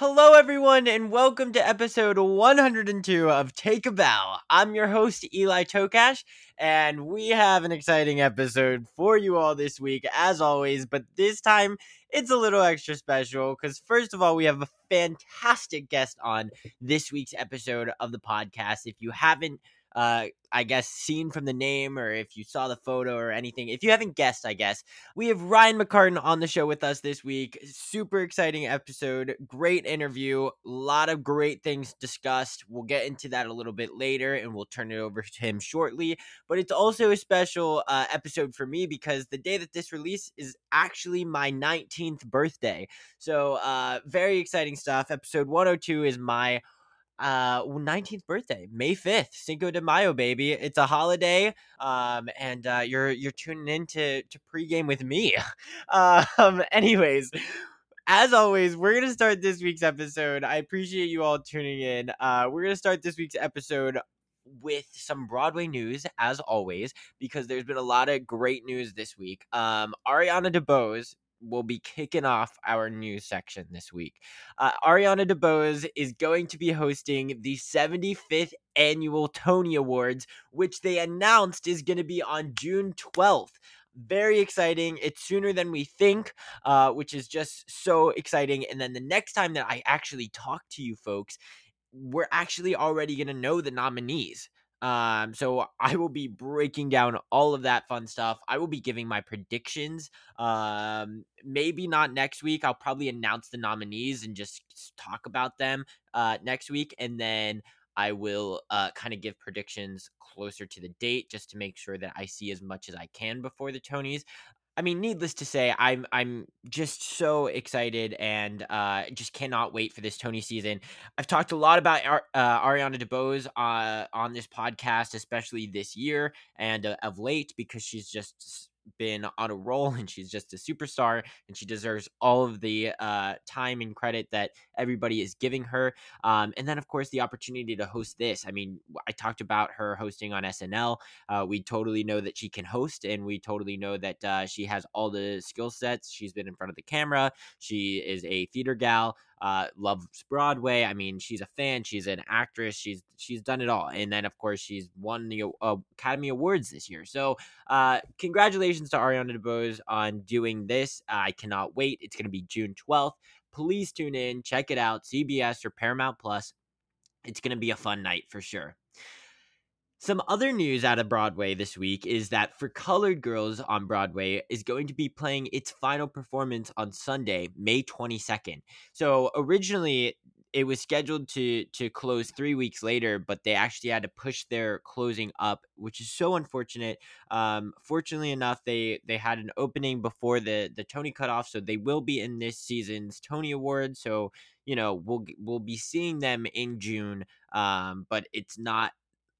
Hello, everyone, and welcome to episode 102 of Take a Bow. I'm your host, Eli Tokash, and we have an exciting episode for you all this week, as always. But this time, it's a little extra special because, first of all, we have a fantastic guest on this week's episode of the podcast. If you haven't uh, I guess, seen from the name or if you saw the photo or anything. If you haven't guessed, I guess, we have Ryan McCartan on the show with us this week. Super exciting episode. Great interview. A lot of great things discussed. We'll get into that a little bit later and we'll turn it over to him shortly. But it's also a special uh, episode for me because the day that this release is actually my 19th birthday. So, uh, very exciting stuff. Episode 102 is my uh 19th birthday may 5th cinco de mayo baby it's a holiday um and uh you're you're tuning in to to pregame with me. Um anyways as always we're gonna start this week's episode. I appreciate you all tuning in. Uh we're gonna start this week's episode with some Broadway news, as always, because there's been a lot of great news this week. Um, Ariana DeBose will be kicking off our news section this week. Uh, Ariana DeBose is going to be hosting the 75th annual Tony Awards, which they announced is going to be on June 12th. Very exciting. It's sooner than we think, uh, which is just so exciting. And then the next time that I actually talk to you folks, we're actually already going to know the nominees. Um, so I will be breaking down all of that fun stuff. I will be giving my predictions. Um, maybe not next week. I'll probably announce the nominees and just talk about them uh next week, and then I will uh kind of give predictions closer to the date just to make sure that I see as much as I can before the Tonys. I mean, needless to say, I'm I'm just so excited and uh, just cannot wait for this Tony season. I've talked a lot about Ar- uh, Ariana DeBose uh, on this podcast, especially this year and uh, of late, because she's just been on a roll and she's just a superstar and she deserves all of the uh, time and credit that everybody is giving her. Um, and then, of course, the opportunity to host this. I mean, I talked about her hosting on SNL. Uh, we totally know that she can host and we totally know that uh, she has all the skill sets. She's been in front of the camera, she is a theater gal uh, loves Broadway. I mean, she's a fan. She's an actress. She's she's done it all, and then of course she's won the uh, Academy Awards this year. So, uh, congratulations to Ariana DeBose on doing this. I cannot wait. It's going to be June twelfth. Please tune in, check it out, CBS or Paramount Plus. It's going to be a fun night for sure. Some other news out of Broadway this week is that For Colored Girls on Broadway is going to be playing its final performance on Sunday, May 22nd. So originally it was scheduled to to close three weeks later, but they actually had to push their closing up, which is so unfortunate. Um, fortunately enough, they they had an opening before the the Tony cutoff, so they will be in this season's Tony Awards. So you know we'll we'll be seeing them in June, um, but it's not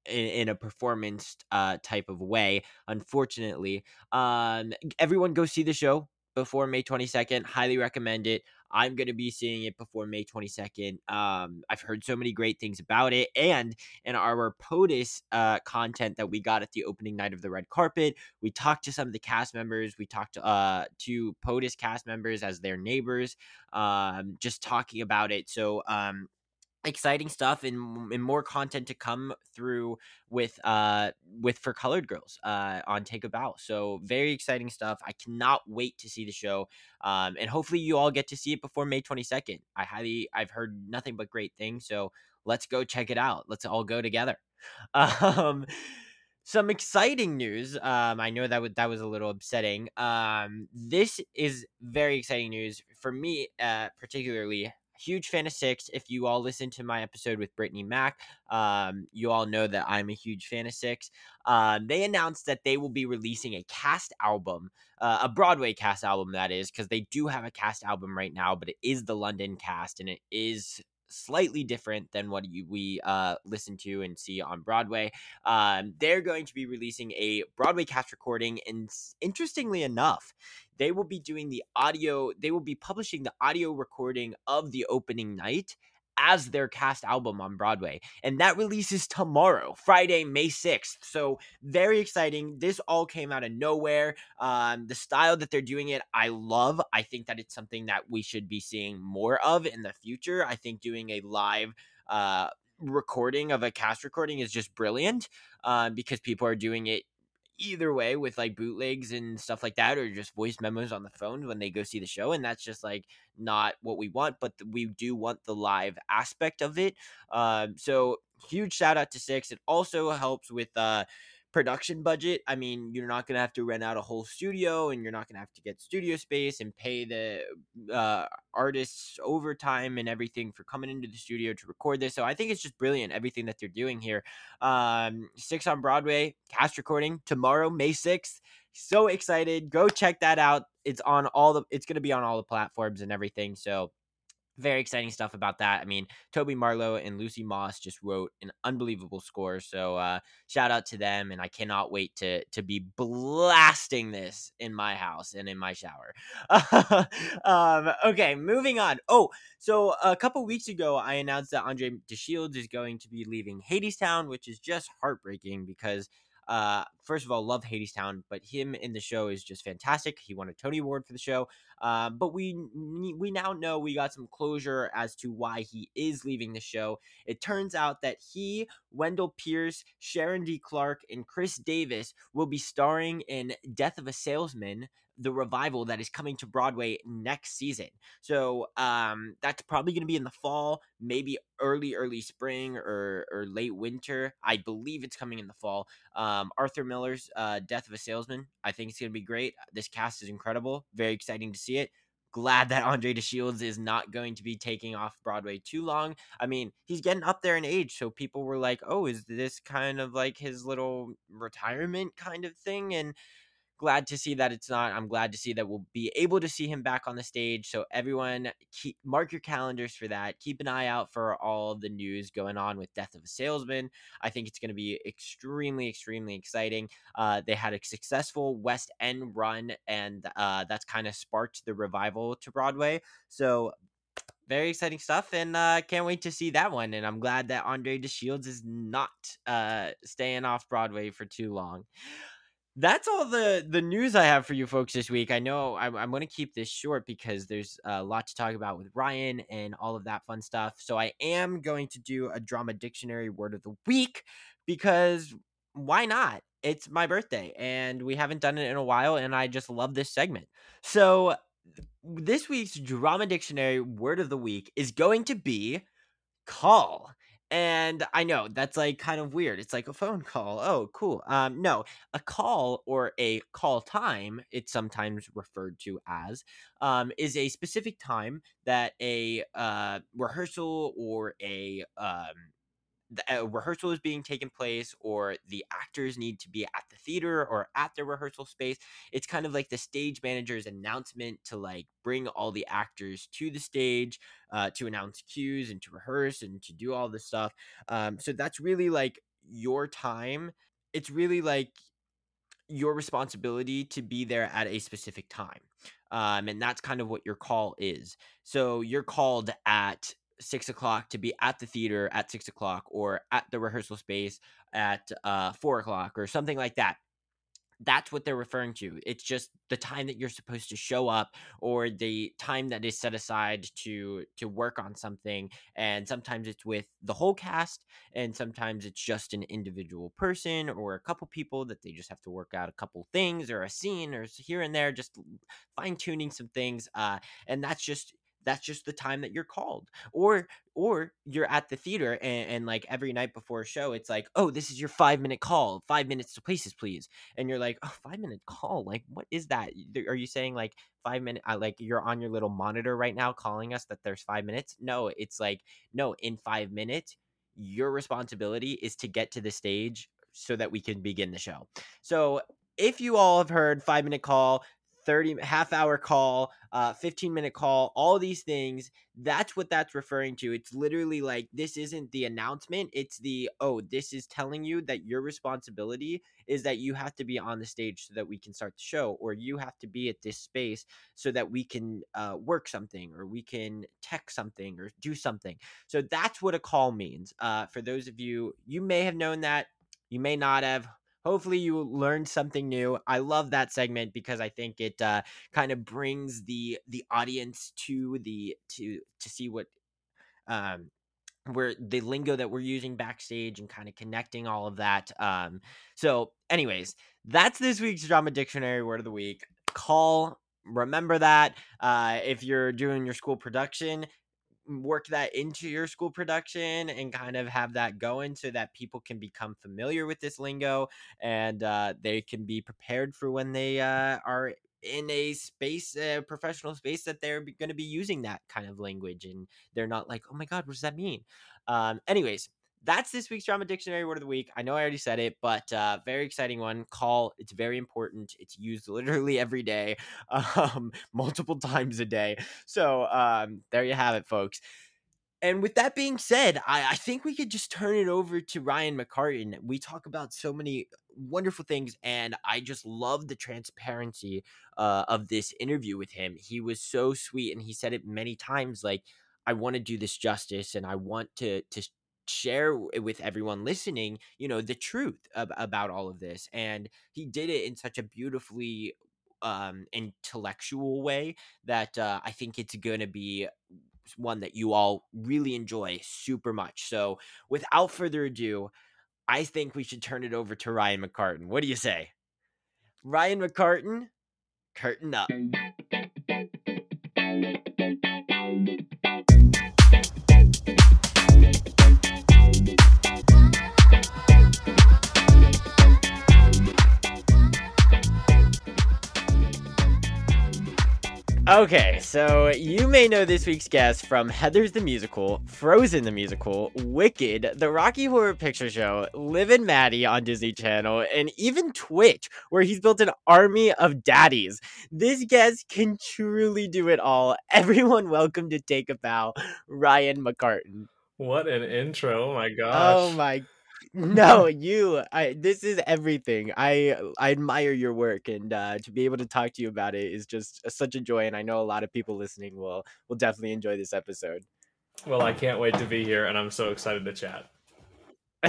in, in a performance uh, type of way. Unfortunately, um, everyone go see the show before May 22nd. Highly recommend it. I'm going to be seeing it before May 22nd. Um, I've heard so many great things about it. And in our POTUS uh, content that we got at the opening night of the red carpet, we talked to some of the cast members. We talked uh, to POTUS cast members as their neighbors, um, just talking about it. So um, exciting stuff and, and more content to come through with uh with for colored girls uh on take a bow so very exciting stuff i cannot wait to see the show um and hopefully you all get to see it before may 22nd i highly i've heard nothing but great things so let's go check it out let's all go together um some exciting news. Um, I know that that was a little upsetting. Um, this is very exciting news for me, uh, particularly. Huge fan of Six. If you all listen to my episode with Brittney Mack, um, you all know that I'm a huge fan of Six. Um, they announced that they will be releasing a cast album, uh, a Broadway cast album, that is, because they do have a cast album right now, but it is the London cast and it is slightly different than what you, we uh, listen to and see on Broadway. Um, they're going to be releasing a Broadway cast recording, and interestingly enough, they will be doing the audio, they will be publishing the audio recording of the opening night as their cast album on Broadway. And that releases tomorrow, Friday, May 6th. So, very exciting. This all came out of nowhere. Um, the style that they're doing it, I love. I think that it's something that we should be seeing more of in the future. I think doing a live, uh, recording of a cast recording is just brilliant uh, because people are doing it either way with like bootlegs and stuff like that or just voice memos on the phone when they go see the show and that's just like not what we want but we do want the live aspect of it um, so huge shout out to six. It also helps with uh production budget. I mean, you're not going to have to rent out a whole studio and you're not going to have to get studio space and pay the uh, artists overtime and everything for coming into the studio to record this. So I think it's just brilliant, everything that they're doing here. Um, Six on Broadway, cast recording tomorrow, May 6th. So excited. Go check that out. It's on all the, it's going to be on all the platforms and everything. So very exciting stuff about that. I mean, Toby Marlow and Lucy Moss just wrote an unbelievable score. So uh, shout out to them, and I cannot wait to to be blasting this in my house and in my shower. um, okay, moving on. Oh, so a couple weeks ago, I announced that Andre DeShields is going to be leaving Hadestown, which is just heartbreaking because uh, first of all, love Hadestown, but him in the show is just fantastic. He won a Tony Award for the show. Uh, but we we now know we got some closure as to why he is leaving the show. It turns out that he, Wendell Pierce, Sharon D. Clarke, and Khris Davis will be starring in Death of a Salesman, the revival that is coming to Broadway next season. So um, that's probably going to be in the fall, maybe early, early spring or, or late winter. I believe it's coming in the fall. Um, Arthur Miller's uh, Death of a Salesman, I think it's going to be great. This cast is incredible. Very exciting to see it. Glad that Andre DeShields is not going to be taking off Broadway too long. I mean, he's getting up there in age, so people were like, "Oh, is this kind of like his little retirement kind of thing?" And glad to see that it's not. I'm glad to see that we'll be able to see him back on the stage. So everyone, keep mark your calendars for that. Keep an eye out for all the news going on with Death of a Salesman. I think it's going to be extremely, extremely exciting. Uh, they had a successful West End run, and uh, that's kind of sparked the revival to Broadway. So very exciting stuff and uh, can't wait to see that one and i'm glad that andre DeShields is not uh, staying off broadway for too long that's all the the news I have for you folks this week. I know I'm, I'm going to keep this short because there's a lot to talk about with Ryan and all of that fun stuff. So I am going to do a drama dictionary word of the week because why not? It's my birthday and we haven't done it in a while, and I just love this segment. So this week's drama dictionary word of the week is going to be call. And I know that's like kind of weird. It's like a phone call. Oh, cool. Um, no, a call or a call time, it's sometimes referred to as, um, is a specific time that a uh, rehearsal or a um, a rehearsal is being taken place or the actors need to be at the theater or at the rehearsal space it's kind of like the stage manager's announcement to like bring all the actors to the stage uh, to announce cues and to rehearse and to do all this stuff um, so that's really like your time. It's really like your responsibility to be there at a specific time um, and that's kind of what your call is. So you're called at six o'clock to be at the theater at six o'clock or at the rehearsal space at uh, four o'clock or something like that. That's what they're referring to. It's just the time that you're supposed to show up or the time that is set aside to to work on something. And sometimes it's with the whole cast, and sometimes it's just an individual person or a couple people that they just have to work out a couple things or a scene or here and there, just fine tuning some things. Uh, and that's just that's just the time that you're called. Or or you're at the theater and, and, like every night before a show it's like oh this is your five minute call five minutes to places please. And you're like oh five minute call? Like what is that? Are you saying like five minute uh, like you're on your little monitor right now calling us that there's five minutes? No it's like no in five minutes your responsibility is to get to the stage so that we can begin the show. So if you all have heard five minute call 30 half hour call uh 15 minute call all these things that's what that's referring to. It's literally like this isn't the announcement it's the oh this is telling you that your responsibility is that you have to be on the stage so that we can start the show or you have to be at this space so that we can uh, work something or we can text something or do something. So that's what a call means. Uh, for those of you you may have known that you may not have hopefully you learned something new. I love that segment because i think it uh, kind of brings the the audience to the to to see what um where the lingo that we're using backstage and kind of connecting all of that um so anyways that's this week's drama dictionary word of the week. Call remember that uh if you're doing your school production work that into your school production and kind of have that going so that people can become familiar with this lingo and uh, they can be prepared for when they uh, are in a space a professional space that they're going to be using that kind of language and they're not like oh my god what does that mean? Um anyways that's this week's drama dictionary word of the week. I know I already said it, but uh, very exciting one. Call. It's very important. It's used literally every day, um, multiple times a day. So um, there you have it, folks. And with that being said, I, I think we could just turn it over to Ryan McCartan. We talk about so many wonderful things, and I just love the transparency uh, of this interview with him. He was so sweet, and he said it many times, like. I want to do this justice and I want to to share with everyone listening, you know, the truth ab- about all of this. And he did it in such a beautifully um, intellectual way that uh, I think it's going to be one that you all really enjoy super much. So, without further ado, I think we should turn it over to Ryan McCartan. What do you say? Ryan McCartan, curtain up. Okay, so you may know this week's guest from Heathers the Musical, Frozen the Musical, Wicked, the Rocky Horror Picture Show, Liv and Maddie on Disney Channel, and even Twitch, where he's built an army of daddies. This guest can truly do it all. Everyone, welcome to Take a Bow, Ryan McCartan. What an intro! Oh my oh gosh! Oh my no, you. I this is everything. I I admire your work, and uh, to be able to talk to you about it is just such a joy. And I know a lot of people listening will will definitely enjoy this episode. Well, I can't wait to be here, and I'm so excited to chat.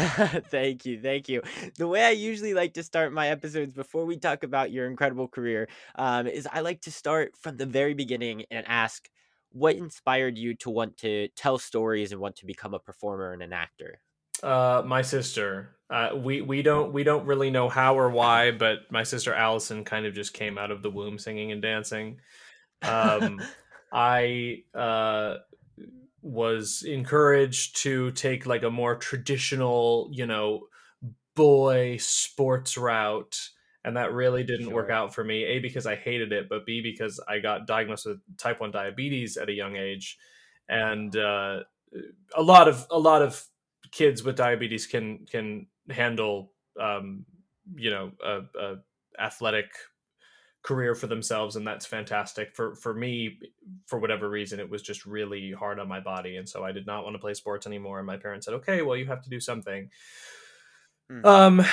thank you, thank you. The way I usually like to start my episodes before we talk about your incredible career um, is I like to start from the very beginning and ask what inspired you to want to tell stories and want to become a performer and an actor. Uh, my sister. Uh, we we don't we don't really know how or why, but my sister Allison kind of just came out of the womb singing and dancing. Um, I uh, was encouraged to take like a more traditional, you know, boy sports route, and that really didn't sure. work out for me. A because I hated it, but B because I got diagnosed with type one diabetes at a young age, and uh, a lot of a lot of kids with diabetes can can handle um, you know a, a athletic career for themselves and that's fantastic. For for me for whatever reason it was just really hard on my body and so i did not want to play sports anymore and my parents said okay well you have to do something. Mm. um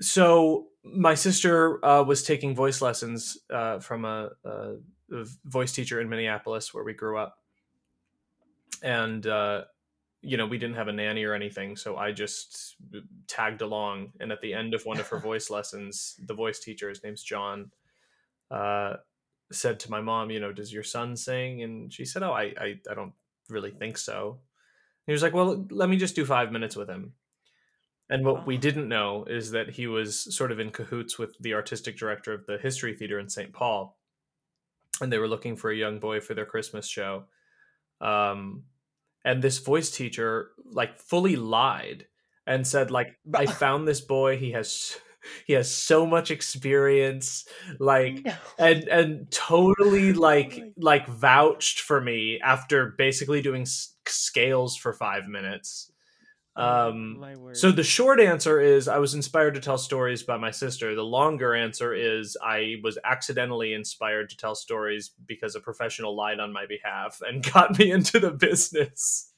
so my sister uh, was taking voice lessons uh, from a, a, a, voice teacher in minneapolis where we grew up. And uh, you know, we didn't have a nanny or anything, so I just tagged along. And at the end of one of her voice lessons, the voice teacher, his name's John, uh, said to my mom, you know, does your son sing? And she said, oh, I, I, I don't really think so. And he was like, well, let me just do five minutes with him. And what we didn't know is that he was sort of in cahoots with the artistic director of the History Theater in St. Paul. And they were looking for a young boy for their Christmas show Um, and this voice teacher like fully lied and said like I found this boy. He has he has so much experience like No. and and totally oh like my- like vouched for me after basically doing s- scales for 5 minutes Oh, um my so the short answer is I was inspired to tell stories by my sister. The longer answer is I was accidentally inspired to tell stories because a professional lied on my behalf and got me into the business.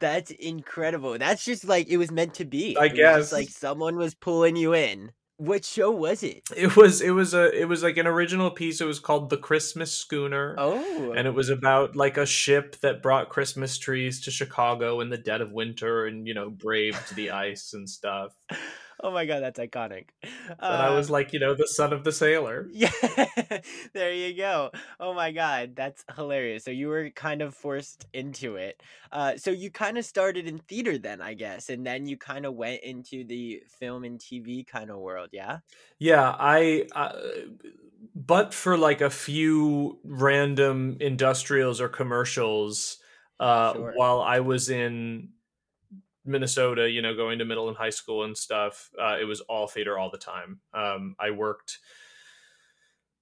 That's incredible. That's just like it was meant to be. I It guess. like someone was pulling you in. What show was it? It was it was a it was like an original piece. It was called The Christmas Schooner. Oh, And it was about like a ship that brought Christmas trees to Chicago in the dead of winter and you know braved the ice and stuff. Oh my god, that's iconic. And I was Uh, like, you know, the son of the sailor. yeah, there you go. Oh my god, that's hilarious. So you were kind of forced into it. Uh, so you kind of started in theater then, I guess, and then you kind of went into the film and TV kind of world. Yeah. Yeah, I, uh, but for like a few random industrials or commercials, uh, Sure. while I was in Minnesota, you know, going to middle and high school and stuff, uh, it was all theater all the time. Um, I worked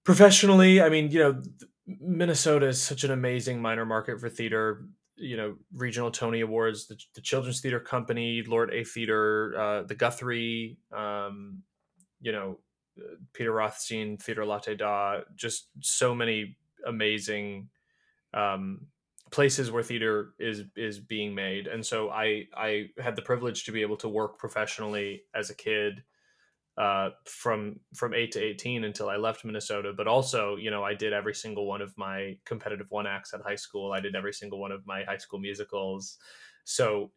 professionally. I mean, you know, Minnesota is such an amazing minor market for theater. You know, regional Tony Awards, the, the Children's Theater Company, Ordway Theater, uh, the Guthrie, um, you know, Peter Rothstein, Theater Latte Da, just so many amazing um, places where theater is is being made. And so I I had the privilege to be able to work professionally as a kid uh, from from eight to eighteen until I left Minnesota. But also, you know, I did every single one of my competitive one acts at high school. I did every single one of my high school musicals. So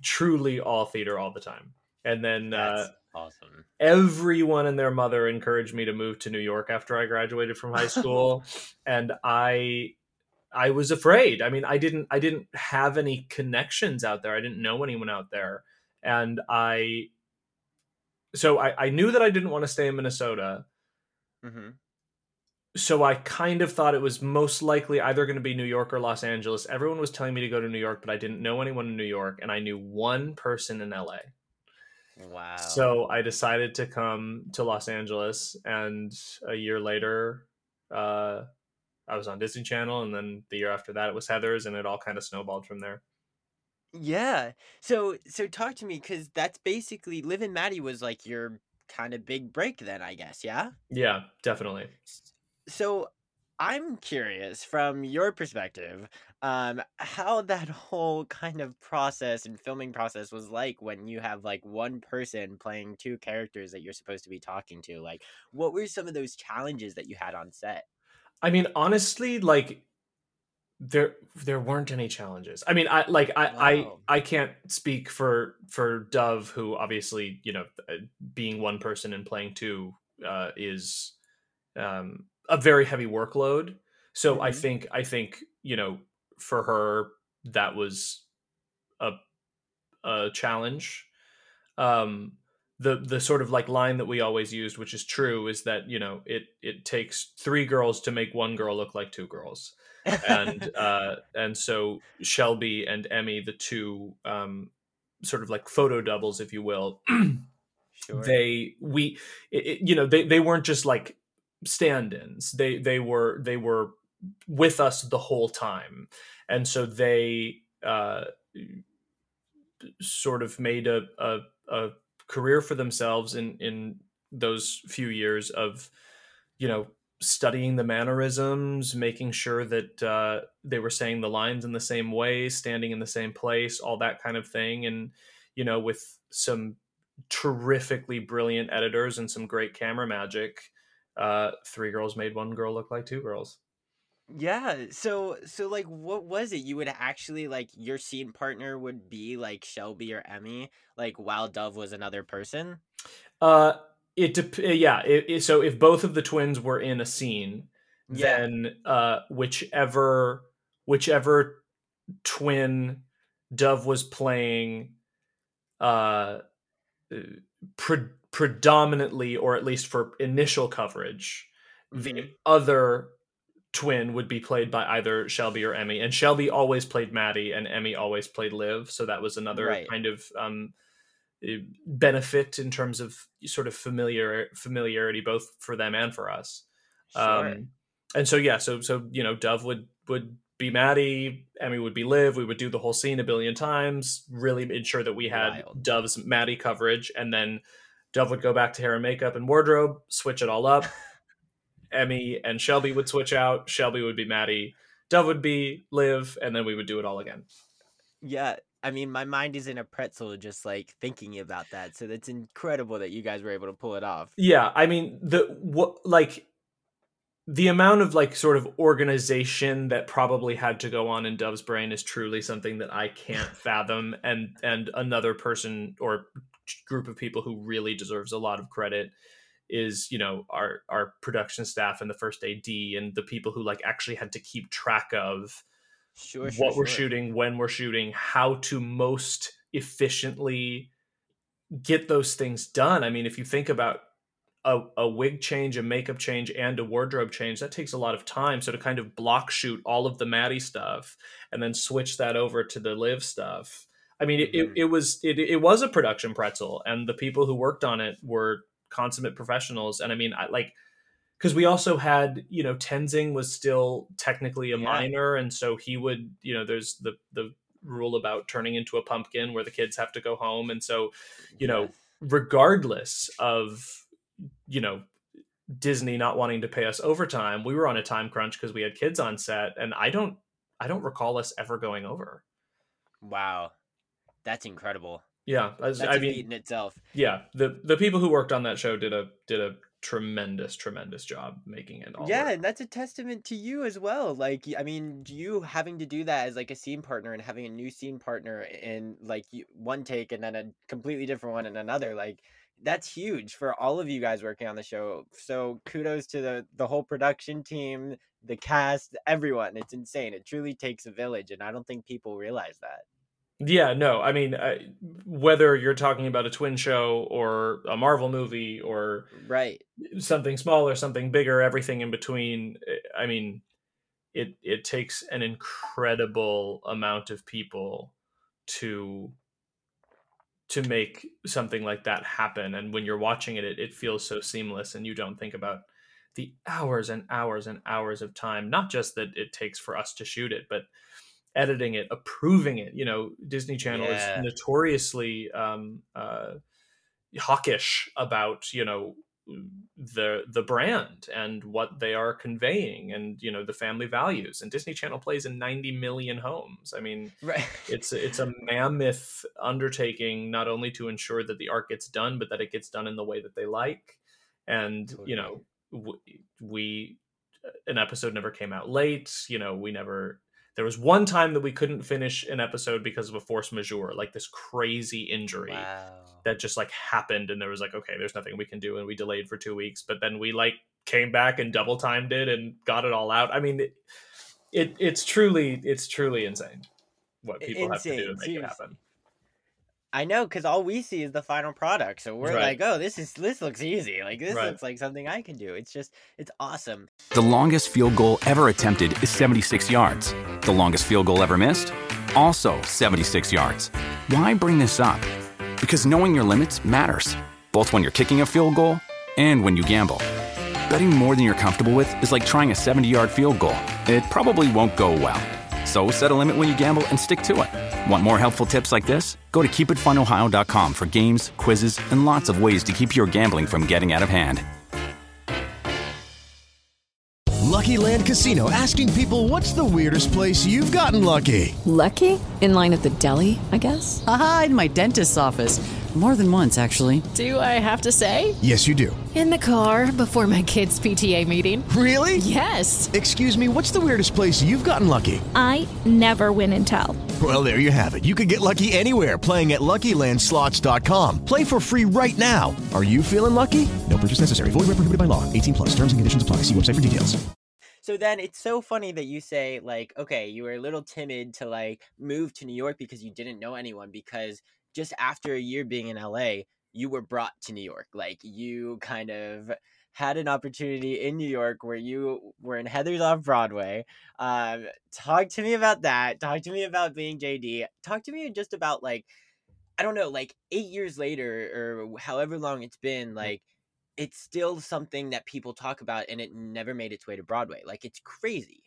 truly all theater all the time. And then uh, That's awesome. everyone and their mother encouraged me to move to New York after I graduated from high school and I I was afraid. I mean, I didn't I didn't have any connections out there. I didn't know anyone out there. And I so I, I knew that I didn't want to stay in Minnesota. Mm-hmm. So I kind of thought it was most likely either going to be New York or Los Angeles. Everyone was telling me to go to New York, but I didn't know anyone in New York, and I knew one person in LA. Wow. So I decided to come to Los Angeles, and a year later, uh, I was on Disney Channel, and then the year after that, it was Heathers, and it all kind of snowballed from there. Yeah. So so talk to me because that's basically Liv and Maddie was like your kind of big break then, I guess. Yeah. Yeah, definitely. So I'm curious from your perspective, um, how that whole kind of process and filming process was like when you have like one person playing two characters that you're supposed to be talking to. Like, what were some of those challenges that you had on set? I mean, honestly, like there there weren't any challenges. I mean, I like I Wow. I I can't speak for for Dove, who obviously you know uh, being one person and playing two uh, is um, a very heavy workload. So I Mhm. think I think you know for her that was a a challenge. Um, the the sort of like line that we always used, which is true, is that you know it it takes three girls to make one girl look like two girls, and uh, and so Shelby and Emmy, the two um, sort of like photo doubles, if you will, sure. they we it, it- you know they they weren't just like stand-ins. They they were they were with us the whole time. And so they uh sort of made a a, a career for themselves in in those few years of you know studying the mannerisms making sure that uh, they were saying the lines in the same way standing in the same place all that kind of thing. And you know with some terrifically brilliant editors and some great camera magic uh three girls made one girl look like two girls Yeah, so so like what was it? You would actually like your scene partner would be like Shelby or Emmy, like while Dove was another person? uh it dep- yeah it, it- so if both of the twins were in a scene Yeah. then uh whichever whichever twin dove was playing uh pre- predominantly or at least for initial coverage the Mhm. other twin would be played by either Shelby or Emmy, and Shelby always played Maddie, and Emmy always played Liv. So that was another Right. kind of um, eh, benefit in terms of sort of familiar familiarity, both for them and for us. Sure. Um, and so yeah, so so you know, Dove would would be Maddie, Emmy would be Liv. We would do the whole scene a billion times, really ensure that we had Wild. Dove's Maddie coverage, and then Dove would go back to hair and makeup and wardrobe, switch it all up. Emmy and Shelby would switch out. Shelby would be Maddie. Dove would be Liv, and then we would do it all again. yeah. I mean, my mind is in a pretzel just like thinking about that. So that's incredible that you guys were able to pull it off. Yeah, I mean the what like the amount of like sort of organization that probably had to go on in Dove's brain is truly something that I can't fathom and and another person or group of people who really deserves a lot of credit is you know our our production staff and the first AD and the people who like actually had to keep track of Sure, sure. what we're sure. shooting, when we're shooting, how to most efficiently get those things done. I mean, if you think about a, a wig change, a makeup change, and a wardrobe change, that takes a lot of time. So to kind of block shoot all of the Maddie stuff and then switch that over to the Liv stuff. I mean, it, it, Mhm. it was it, it was a production pretzel, and the people who worked on it were consummate professionals. And I mean, I like because we also had you know Tenzing was still technically a Yeah. minor, and so he would you know there's the the rule about turning into a pumpkin where the kids have to go home, and so you know regardless of you know Disney not wanting to pay us overtime, we were on a time crunch because we had kids on set, and I don't I don't recall us ever going over. Wow. That's incredible. Yeah, as- That's I mean, in itself. yeah, the the people who worked on that show did a did a tremendous tremendous job making it all. yeah work. and that's a testament to you as well like i mean you having to do that as like a scene partner and having a new scene partner in like one take and then a completely different one in another like that's huge for all of you guys working on the show so kudos to the the whole production team the cast everyone it's insane it truly takes a village and i don't think people realize that Yeah, no, I mean, uh, whether you're talking about a twin show or a Marvel movie or right something small or something bigger, everything in between, eh, I mean, it it takes an incredible amount of people to to make something like that happen. And when you're watching it, it, it feels so seamless, and you don't think about the hours and hours and hours of time. Not just that it takes for us to shoot it, but editing it, approving it. You know, Disney Channel Yeah. is notoriously um, uh, hawkish about you know the the brand and what they are conveying, and you know the family values. And Disney Channel plays in 90 million homes. I mean, right it's it's a mammoth undertaking not only to ensure that the art gets done, but that it gets done in the way that they like. And you know, w- we an episode never came out late. You know, we never. There was one time that we couldn't finish an episode because of a force majeure, like this crazy injury wow that just like happened, and there was like, okay, there's nothing we can do, and we delayed for two weeks. But then we like came back and double timed it and got it all out. I mean, it, it it's truly it's truly insane what people have to do to insane, make seriously. it happen. I know, because all we see is the final product. So we're Right. like, oh, this is this looks easy. Like this Right. looks like something I can do. It's just it's awesome. The longest field goal ever attempted is 76 yards. The longest field goal ever missed? Also 76 yards. Why bring this up? Because knowing your limits matters, both when you're kicking a field goal and when you gamble. Betting more than you're comfortable with is like trying a 70 yard field goal, it probably won't go well. So set a limit when you gamble and stick to it. Want more helpful tips like this? Go to keepitfunohio.com for games, quizzes, and lots of ways to keep your gambling from getting out of hand. Lucky Land Casino asking people what's the weirdest place you've gotten lucky? Lucky? In line at the deli, I guess? Aha, in my dentist's office. More than once, actually. Do I have to say? Yes, you do. In the car before my kids' PTA meeting. Really? Yes. Excuse me, what's the weirdest place you've gotten lucky? I never win and tell. Well, there you have it. You can get lucky anywhere playing at LuckyLandSlots.com. Play for free right now. Are you feeling lucky? No purchase necessary. Void where prohibited by law. 18 plus. Terms and conditions apply. See website for details. So then it's so funny that you say like, okay, you were a little timid to like move to New York because you didn't know anyone because just after a year being in LA, you were brought to New York. Like you kind of had an opportunity in New York where you were in Heathers off Broadway. Um, talk to me about that. Talk to me about being JD. Talk to me just about like, I don't know, like eight years later or however long it's been, like it's still something that people talk about and it never made its way to Broadway. Like it's crazy.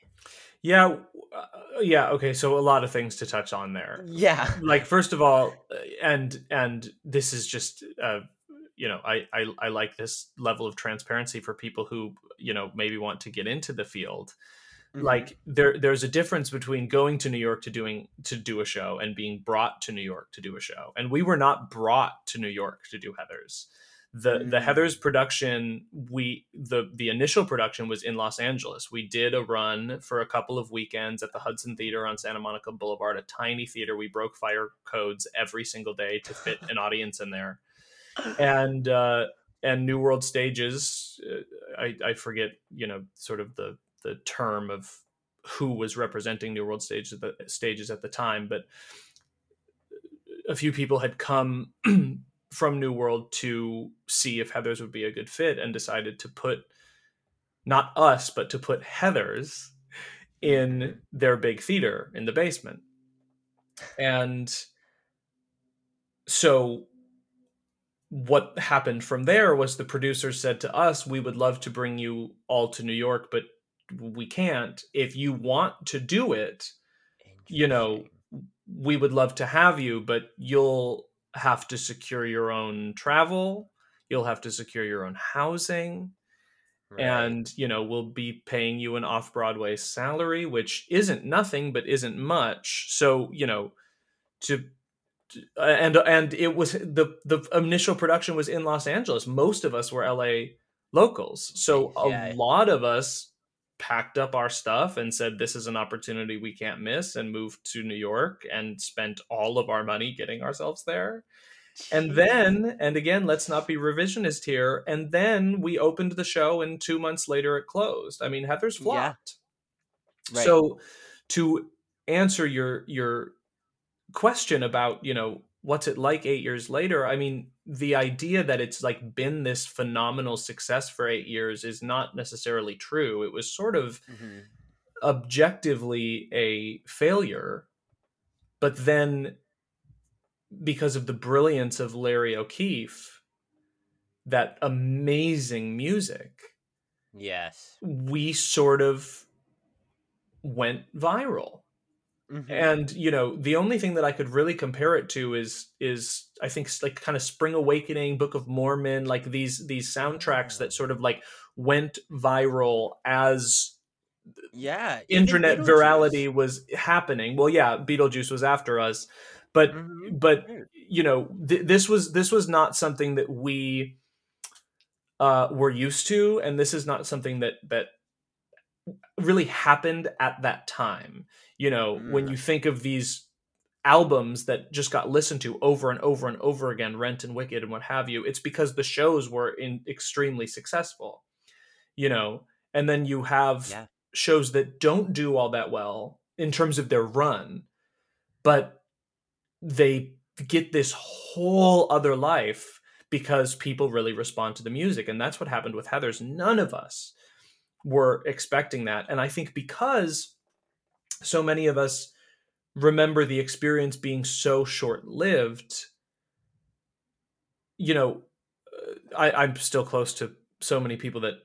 Yeah, uh, yeah. Okay, so a lot of things to touch on there. Yeah, like first of all, uh, and and this is just uh, you know I, I i like this level of transparency for people who you know maybe want to get into the field mm-hmm. like there there's a difference between going to new york to doing to do a show and being brought to new york to do a show and we were not brought to new york to do heathers the mm-hmm. the mm. heathers production we the the initial production was in los angeles we did a run for a couple of weekends at the hudson theater on santa monica boulevard a tiny theater we broke fire codes every single day to fit an audience in there and uh, and New World Stages. Uh, I, I forget, you know, sort of the the term of who was representing New World Stages at the stages at the time, but a few people had come from New World to see if Heathers would be a good fit and decided to put not us, but to put Heathers in their big theater in the basement. And so what happened from there was the producer said to us, We would love to bring you all to New York, but we can't. If you want to do it, you know, we would love to have you, but you'll have to secure your own travel, you'll have to secure your own housing. Right. And, you know, we'll be paying you an off Broadway salary, which isn't nothing, but isn't much. So, you know, to uh, and and it was the the initial production was in Los Angeles. Most of us were LA locals, so yeah. a lot of us packed up our stuff and said this is an opportunity we can't miss and moved to New York and spent all of our money getting ourselves there. And then, and again, let's not be revisionist here. And then we opened the show, and two months later, it closed. I mean, Heathers flopped. Yeah. Right. So, to answer your your question about you know what's it like eight years later? I mean the idea that it's like been this phenomenal success for eight years is not necessarily true. It was sort of mm-hmm. objectively a failure but then because of the brilliance of larry o'keefe that amazing music yes. we sort of went viral Mm-hmm. And you know, the only thing that I could really compare it to is is I think like kind of Spring Awakening, Book of Mormon, like these these soundtracks that sort of like went viral as yeah internet virality was happening. Well, yeah, Beetlejuice was after us, but mm-hmm. but you know, th- this was this was not something that we uh were used to and this is not something that that really happened at that time. You know, mm. when you think of these albums that just got listened to over and over and over again, Rent and Wicked and what have you, it's because the shows were in extremely successful. You know, and then you have yeah. shows that don't do all that well in terms of their run, but they get this whole other life because people really respond to the music and that's what happened with heathers none of us were expecting that. And I think because so many of us remember the experience being so short lived, you know, uh, I, I'm still close to so many people that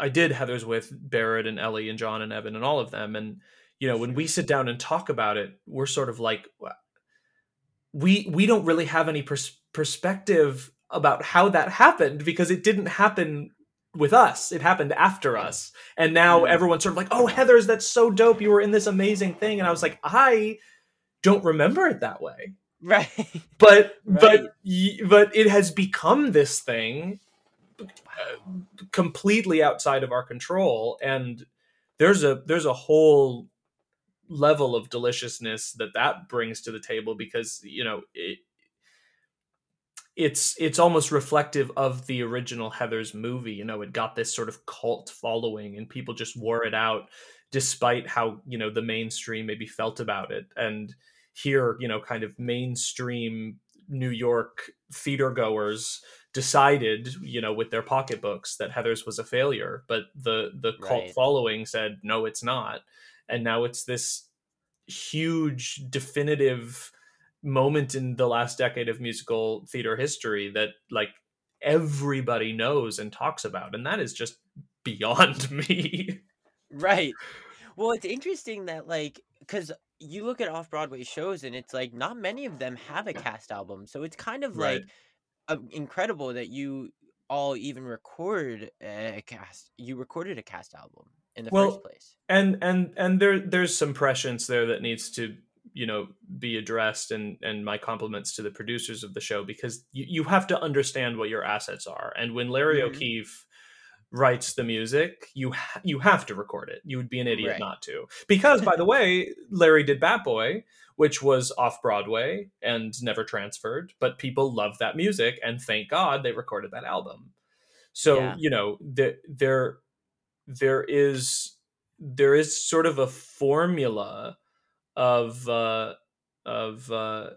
I did Heathers with Barrett and Ellie and John and Evan and all of them. And, you know, when we sit down and talk about it, we're sort of like, we, we don't really have any pers- perspective about how that happened because it didn't happen with us. It happened after us. And now everyone's sort of like, oh, Heathers, that's so dope. You were in this amazing thing. And I was like, I don't remember it that way. Right. But, right. but, but it has become this thing uh, completely outside of our control. And there's a, there's a whole level of deliciousness that that brings to the table because, you know, it, it's it's almost reflective of the original Heathers movie. You know, it got this sort of cult following, and people just wore it out, despite how you know the mainstream maybe felt about it. And here, you know, kind of mainstream New York theater goers decided, you know, with their pocketbooks that Heathers was a failure, but the the cult Right. following said no, it's not, and now it's this huge definitive moment in the last decade of musical theater history that like everybody knows and talks about, and that is just beyond me. Right. Well, it's interesting that like because you look at off Broadway shows and it's like not many of them have a cast album, so it's kind of Right. like uh, incredible that you all even record a cast. You recorded a cast album in the Well, first place. and and and there there's some prescience there that needs to you know be addressed and and my compliments to the producers of the show because you, you have to understand what your assets are and when larry Mhm. o'keefe writes the music you ha- you have to record it you would be an idiot Right. not to because by the way larry did bat boy which was off broadway and never transferred but people love that music and thank god they recorded that album so Yeah. you know the, there there is there is sort of a formula of uh, of uh,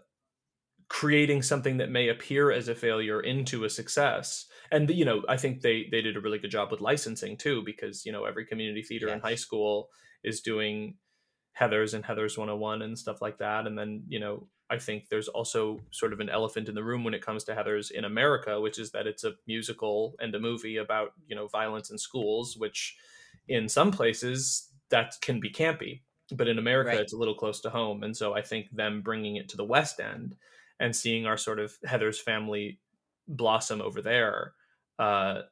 creating something that may appear as a failure into a success. And you know i think they they did a really good job with licensing too because you know every community theater in high school is doing heathers and heathers 101 and stuff like that. And then you know i think there's also sort of an elephant in the room when it comes to heathers in america which is that it's a musical and a movie about you know violence in schools which in some places that can be campy but in america Right. it's a little close to home and so i think them bringing it to the west end and seeing our sort of heather's family blossom over there uh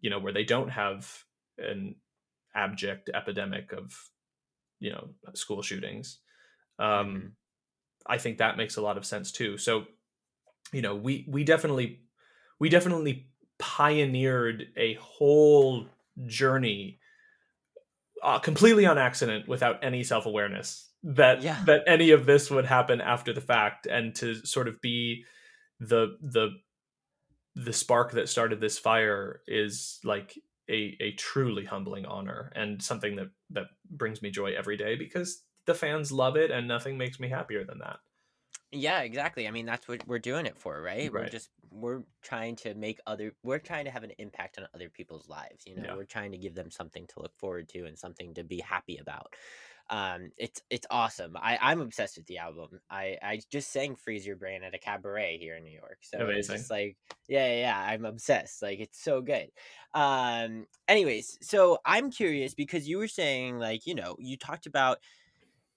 you know where they don't have an abject epidemic of you know school shootings um Mhm. i think that makes a lot of sense too so you know we we definitely we definitely pioneered a whole journey uh, completely on accident without any self-awareness that Yeah. that any of this would happen after the fact and to sort of be the the the spark that started this fire is like a a truly humbling honor and something that that brings me joy every day because the fans love it and nothing makes me happier than that Yeah, exactly. I mean, that's what we're doing it for, right? We're Right. just we're trying to make other we're trying to have an impact on other people's lives, you know. Yeah. We're trying to give them something to look forward to and something to be happy about. Um it's it's awesome. I I'm obsessed with the album. I I just sang Freeze Your Brain at a cabaret here in New York. So it's just like yeah, yeah, yeah, I'm obsessed. Like it's so good. Um anyways, so I'm curious because you were saying like, you know, you talked about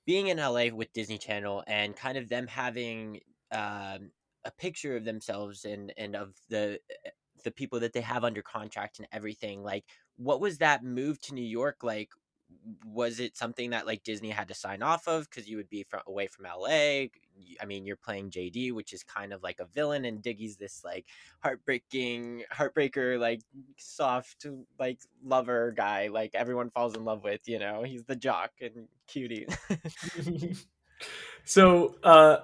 being in LA with Disney Channel and kind of them having um, a picture of themselves and and of the eh, the people that they have under contract and everything. Like, what was that move to New York like? Was it something that like Disney had to sign off of because you would be from away from LA? I mean, you're playing JD, which is kind of like a villain, and Diggy's this like heartbreaking, heartbreaker, like soft, like lover guy. Like everyone falls in love with. You know, he's the jock and cutie. so uh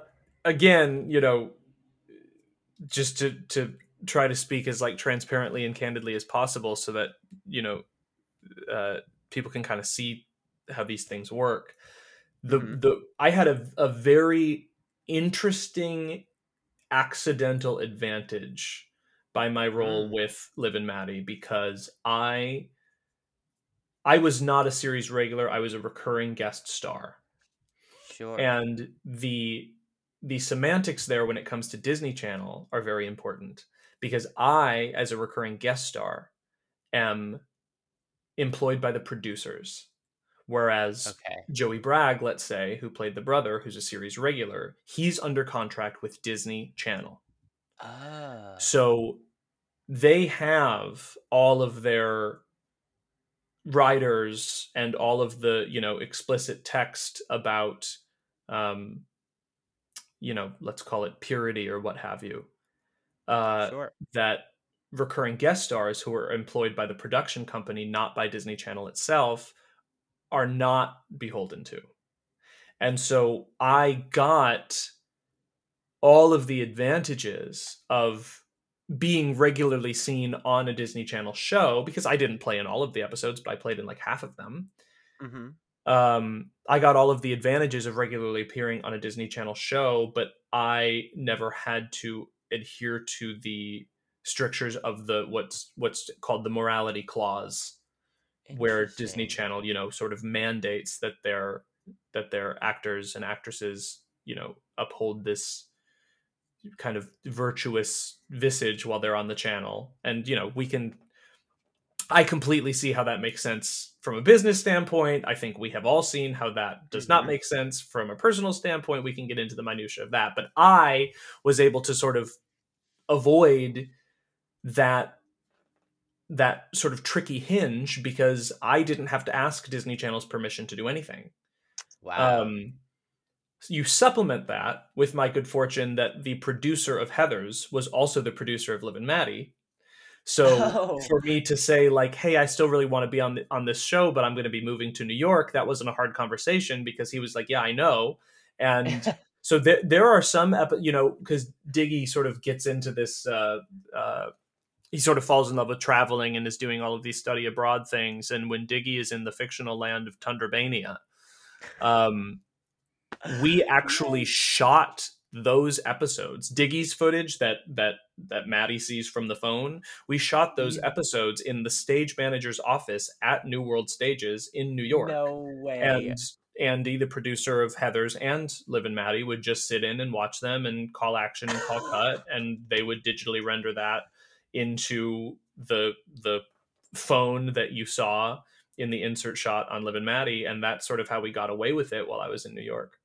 again you know just to to try to speak as like transparently and candidly as possible so that you know uh people can kind of see how these things work the Mhm. the i had a, a very interesting accidental advantage by my role Mm. with liv and maddie because i i was not a series regular i was a recurring guest star Sure. and the the semantics there when it comes to Disney Channel are very important because I as a recurring guest star am employed by the producers whereas okay. Joey Bragg let's say who played the brother who's a series regular he's under contract with Disney Channel Ah. so they have all of their writers and all of the you know explicit text about um you know let's call it purity or what have you uh sure. that recurring guest stars who are employed by the production company not by Disney Channel itself are not beholden to and so I got all of the advantages of being regularly seen on a Disney Channel show because I didn't play in all of the episodes, but I played in like half of them. hmm Um, I got all of the advantages of regularly appearing on a Disney Channel show, but I never had to adhere to the strictures of the what's what's called the morality clause where Disney Channel, you know, sort of mandates that their that their actors and actresses, you know, uphold this kind of virtuous visage while they're on the channel. And you know, we can I completely see how that makes sense from a business standpoint. I think we have all seen how that does not Mhm. make sense from a personal standpoint. We can get into the minutia of that, but I was able to sort of avoid that that sort of tricky hinge because I didn't have to ask Disney Channel's permission to do anything. Wow. Um, you supplement that with my good fortune that the producer of Heathers was also the producer of Liv and Maddie. So Oh. for me to say like, "Hey, I still really want to be on the, on this show, but I'm going to be moving to New York," that wasn't a hard conversation because he was like, "Yeah, I know," and so there there are some epi- you know because Diggy sort of gets into this. Uh, uh, he sort of falls in love with traveling and is doing all of these study abroad things. And when Diggy is in the fictional land of Tunderbania, um, we actually shot those episodes diggy's footage that that that maddie sees from the phone we shot those mm. episodes in the stage manager's office at new world stages in new york. No way. and andy the producer of heathers and liv and maddie would just sit in and watch them and call action and call cut and they would digitally render that into the the phone that you saw in the insert shot on liv and maddie and that's sort of how we got away with it while i was in new york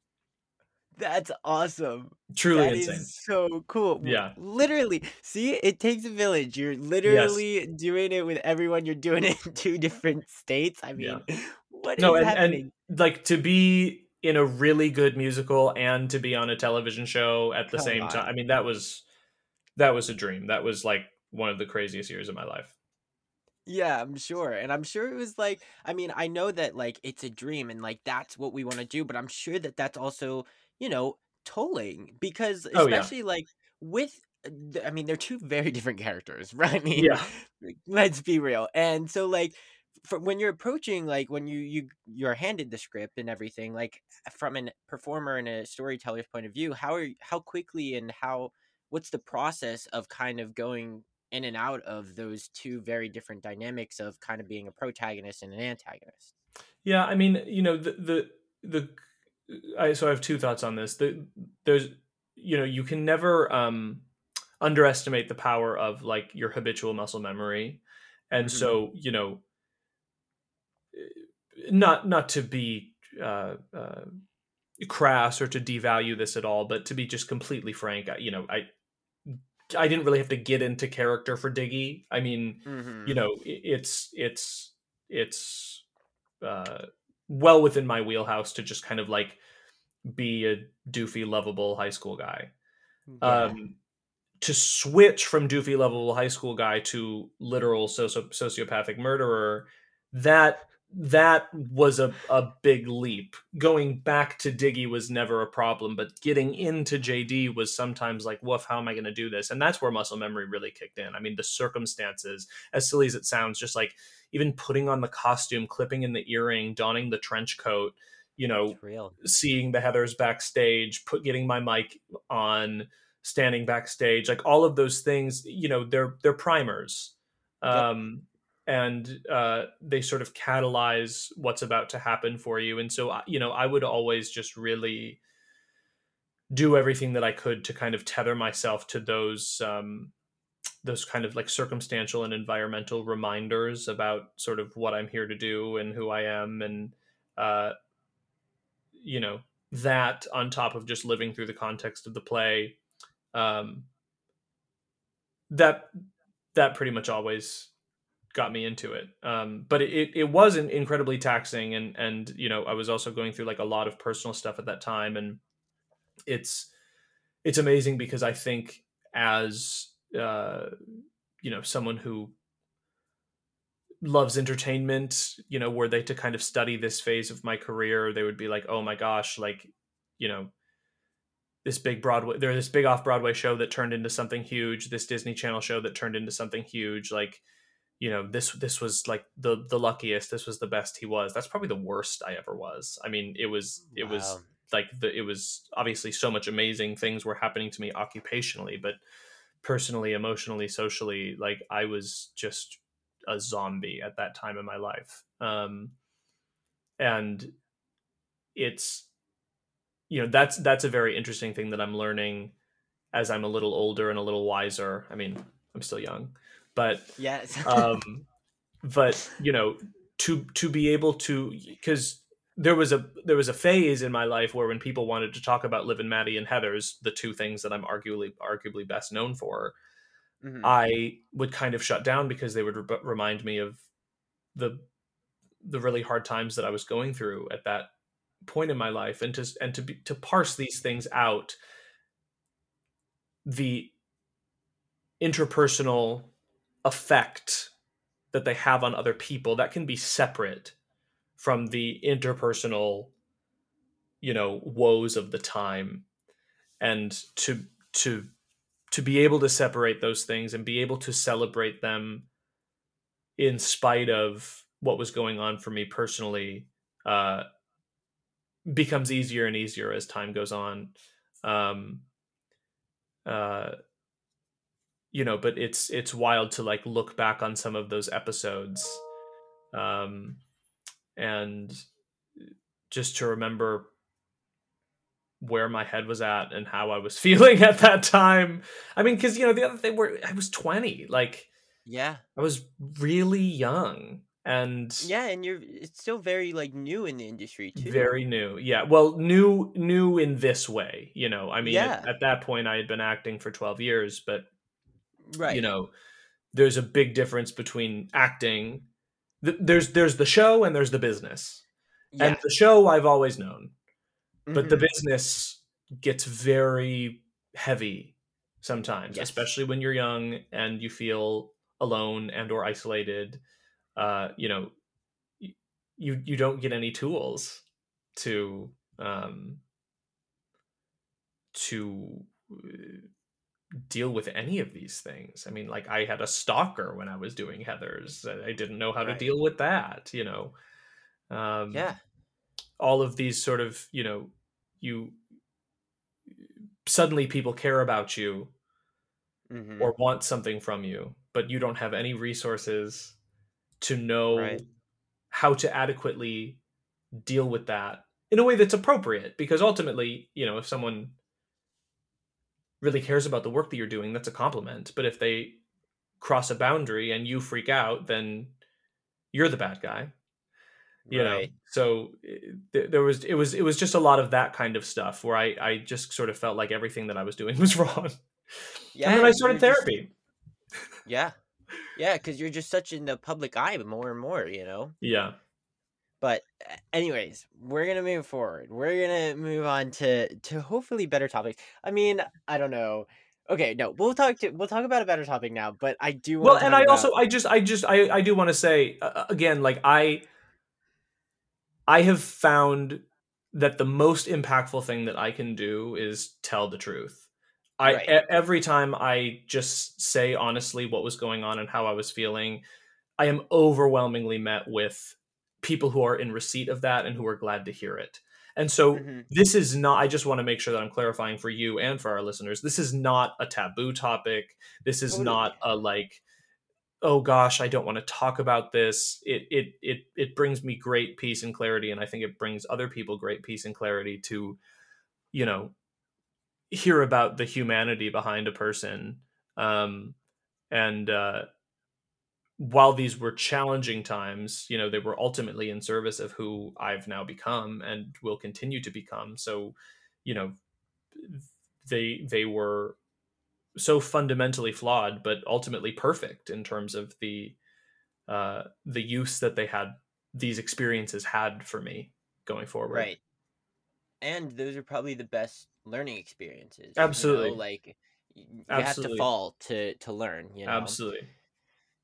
That's awesome. Truly That is insane. so cool. Yeah. Literally. See, it takes a village. You're literally doing it with everyone. You're doing it in two different states. I mean, Yeah. what is no and, happening? and like to be in a really good musical and to be on a television show at the Come same on. time i mean that was that was a dream that was like one of the craziest years of my life Yeah, I'm sure. And I'm sure it was like, I mean, I know that like it's a dream and like that's what we want to do, but I'm sure that that's also, you know, tolling because Oh, yeah. especially like with uh, I mean, they're two very different characters, right? I mean, Yeah. let's be real. And so like when you're approaching like when you you you're handed the script and everything like from a performer and a storyteller's point of view how are how quickly and how what's the process of kind of going in and out of those two very different dynamics of kind of being a protagonist and an antagonist yeah i mean you know the the the I, so i have two thoughts on this the, there's you know you can never um underestimate the power of like your habitual muscle memory and Mhm. so you know not not to be uh, uh, crass or to devalue this at all, but to be just completely frank, I, you know, I I didn't really have to get into character for Diggy. I mean, Mhm. you know, it's it's it's uh, well within my wheelhouse to just kind of like be a doofy, lovable high school guy. Yeah. Um, to switch from doofy, lovable high school guy to literal socio- sociopathic murderer, that that was a, a big leap. Going back to Diggy was never a problem, but getting into JD was sometimes like, woof, how am I going to do this? And that's where muscle memory really kicked in. I mean, the circumstances, as silly as it sounds, just like even putting on the costume, clipping in the earring, donning the trench coat, you know, seeing the Heathers backstage, put getting my mic on, standing backstage, like all of those things, you know, they're they're primers. Yep. Um and uh they sort of catalyze what's about to happen for you. And so you know, I would always just really do everything that I could to kind of tether myself to those um those kind of like circumstantial and environmental reminders about sort of what I'm here to do and who I am and uh you know that on top of just living through the context of the play um that that pretty much always got me into it. Um but it it wasn't incredibly taxing and and you know I was also going through like a lot of personal stuff at that time and it's it's amazing because I think as uh you know someone who loves entertainment you know were they to kind of study this phase of my career they would be like oh my gosh like you know this big broadway there's this big off broadway show that turned into something huge this disney channel show that turned into something huge like you know this this was like the the luckiest this was the best he was. That's probably the worst i ever was. I mean it was it was like the it was obviously so much amazing things were happening to me occupationally but personally, emotionally, socially, like I was just a zombie at that time in my life. Um, and it's you know that's that's a very interesting thing that I'm learning as I'm a little older and a little wiser. I mean, I'm still young, but yes. um, but you know, to to be able to because there was a there was a phase in my life where when people wanted to talk about Liv and Maddie and Heathers, the two things that I'm arguably arguably best known for, Mhm. I would kind of shut down because they would re- remind me of the the really hard times that I was going through at that point in my life, and to and to be, to parse these things out, the interpersonal effect that they have on other people that can be separate from the interpersonal you know woes of the time. And to to to be able to separate those things and be able to celebrate them in spite of what was going on for me personally uh becomes easier and easier as time goes on. Um uh you know but it's it's wild to like look back on some of those episodes. Um and just to remember where my head was at and how I was feeling at that time. I mean, because you know the other thing where I was twenty, like yeah, I was really young and yeah, and you're it's still very like new in the industry too. very new. Yeah, well, new new in this way. You know, I mean, Yeah. at, at that point, I had been acting for twelve years, but right. you know, there's a big difference between acting. Th- There's there's the show and there's the business. yeah. And the show I've always known, but the Mhm. business gets very heavy sometimes, Yes. especially when you're young and you feel alone and or isolated. Uh, you know, you you don't get any tools to um to uh, deal with any of these things. I mean, like I had a stalker when I was doing Heathers. I didn't know how to deal with that, you know. Um yeah. all of these sort of you know you suddenly people care about you Mhm. or want something from you but you don't have any resources to know Right. how to adequately deal with that in a way that's appropriate because ultimately you know if someone really cares about the work that you're doing that's a compliment but if they cross a boundary and you freak out then you're the bad guy you Right. know so th- there was it was it was just a lot of that kind of stuff where i i just sort of felt like everything that i was doing was wrong Yeah. and then i started you're just- therapy Yeah. Yeah, because you're just such in the public eye more and more, you know? yeah But anyways, we're gonna move forward. We're gonna move on to to hopefully better topics. I mean, I don't know. Okay, no, we'll talk to we'll talk about a better topic now. But I do. well and i about- also i just i just i, I do want to say uh, again like i i have found that the most impactful thing that i can do is tell the truth i Right. e- every time i just say honestly what was going on and how i was feeling i am overwhelmingly met with people who are in receipt of that and who are glad to hear it. And so Mhm. this is not i just want to make sure that i'm clarifying for you and for our listeners this is not a taboo topic. This is not a like oh gosh i don't want to talk about this. It it it it brings me great peace and clarity and i think it brings other people great peace and clarity to you know hear about the humanity behind a person. Um and uh while these were challenging times you know they were ultimately in service of who i've now become and will continue to become so you know they they were so fundamentally flawed but ultimately perfect in terms of the uh the use that they had these experiences had for me going forward right. And those are probably the best learning experiences. you Absolutely. know, Like you have to fall to to learn. You know. absolutely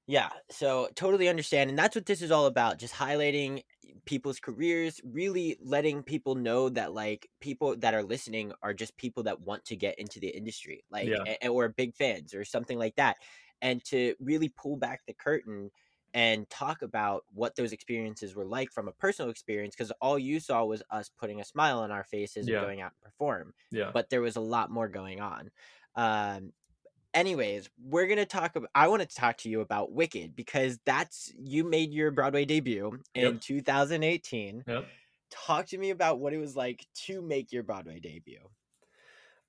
Yeah, so totally understand. And that's what this is all about just highlighting people's careers, really letting people know that, like, people that are listening are just people that want to get into the industry, like, Yeah. a- or big fans or something like that. And to really pull back the curtain and talk about what those experiences were like from a personal experience, because all you saw was us putting a smile on our faces Yeah. and going out and perform yeah but there was a lot more going on. Um, anyways, we're gonna talk about. I want to talk to you about Wicked because that's you made your Broadway debut in Yep. 2018. Yep. Talk to me about what it was like to make your Broadway debut.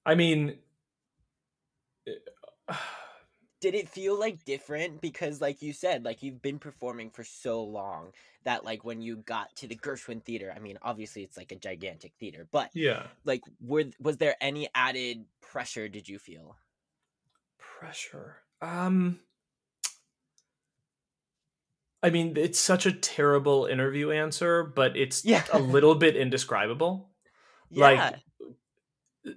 I mean, eh, Did it feel like different because, like you said, like you've been performing for so long that, like, when you got to the Gershwin Theater, I mean, obviously it's like a gigantic theater, but yeah, like, were was there any added pressure? Did you feel? Pressure. Um, I mean, it's such a terrible interview answer, but it's Yeah. a little bit indescribable. Yeah. Like,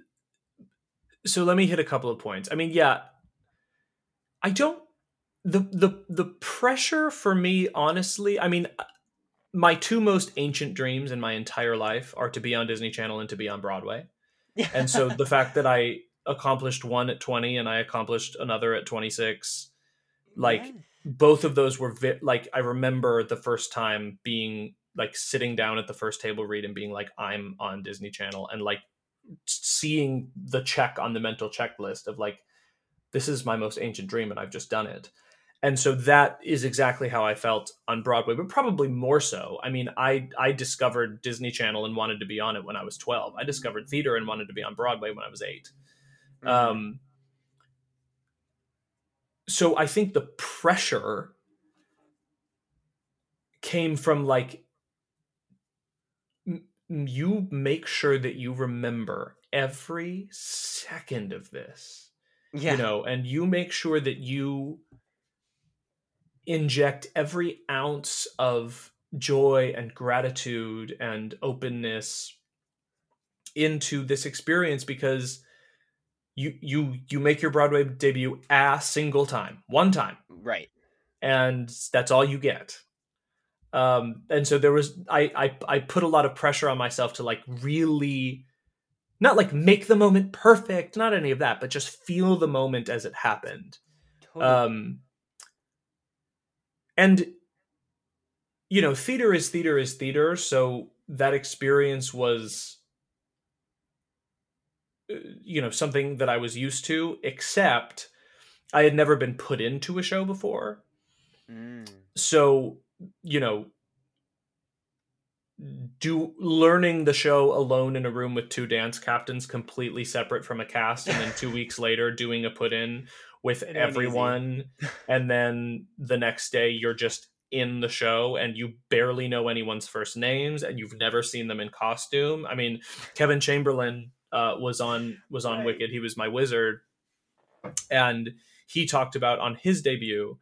so let me hit a couple of points. I mean, yeah, I don't the the the pressure for me, honestly. I mean, my two most ancient dreams in my entire life are to be on Disney Channel and to be on Broadway. And so the fact that I accomplished one at 20 and I accomplished another at 26, like Yes. both of those were vi- like I remember the first time being like sitting down at the first table read and being like I'm on Disney Channel and like seeing the check on the mental checklist of like this is my most ancient dream and I've just done it. And so that is exactly how I felt on Broadway, but probably more so. I mean, I I discovered Disney Channel and wanted to be on it when I was 12. I discovered mm-hmm. theater and wanted to be on Broadway when I was 8. Mhm. Um so I think the pressure came from like m- you make sure that you remember every second of this yeah. you know and you make sure that you inject every ounce of joy and gratitude and openness into this experience because you you you make your broadway debut a single time one time right. and that's all you get um and so there was I, I i put a lot of pressure on myself to like really not like make the moment perfect not any of that but just feel the moment as it happened Totally. um and you know theater is theater is theater so that experience was you know something that i was used to except i had never been put into a show before. Mm. so you know do learning the show alone in a room with two dance captains completely separate from a cast and then two weeks later doing a put in with It everyone and then the next day you're just in the show and you barely know anyone's first names and you've never seen them in costume. I mean kevin chamberlin uh, was on was on Right. wicked. He was my wizard. And he talked about on his debut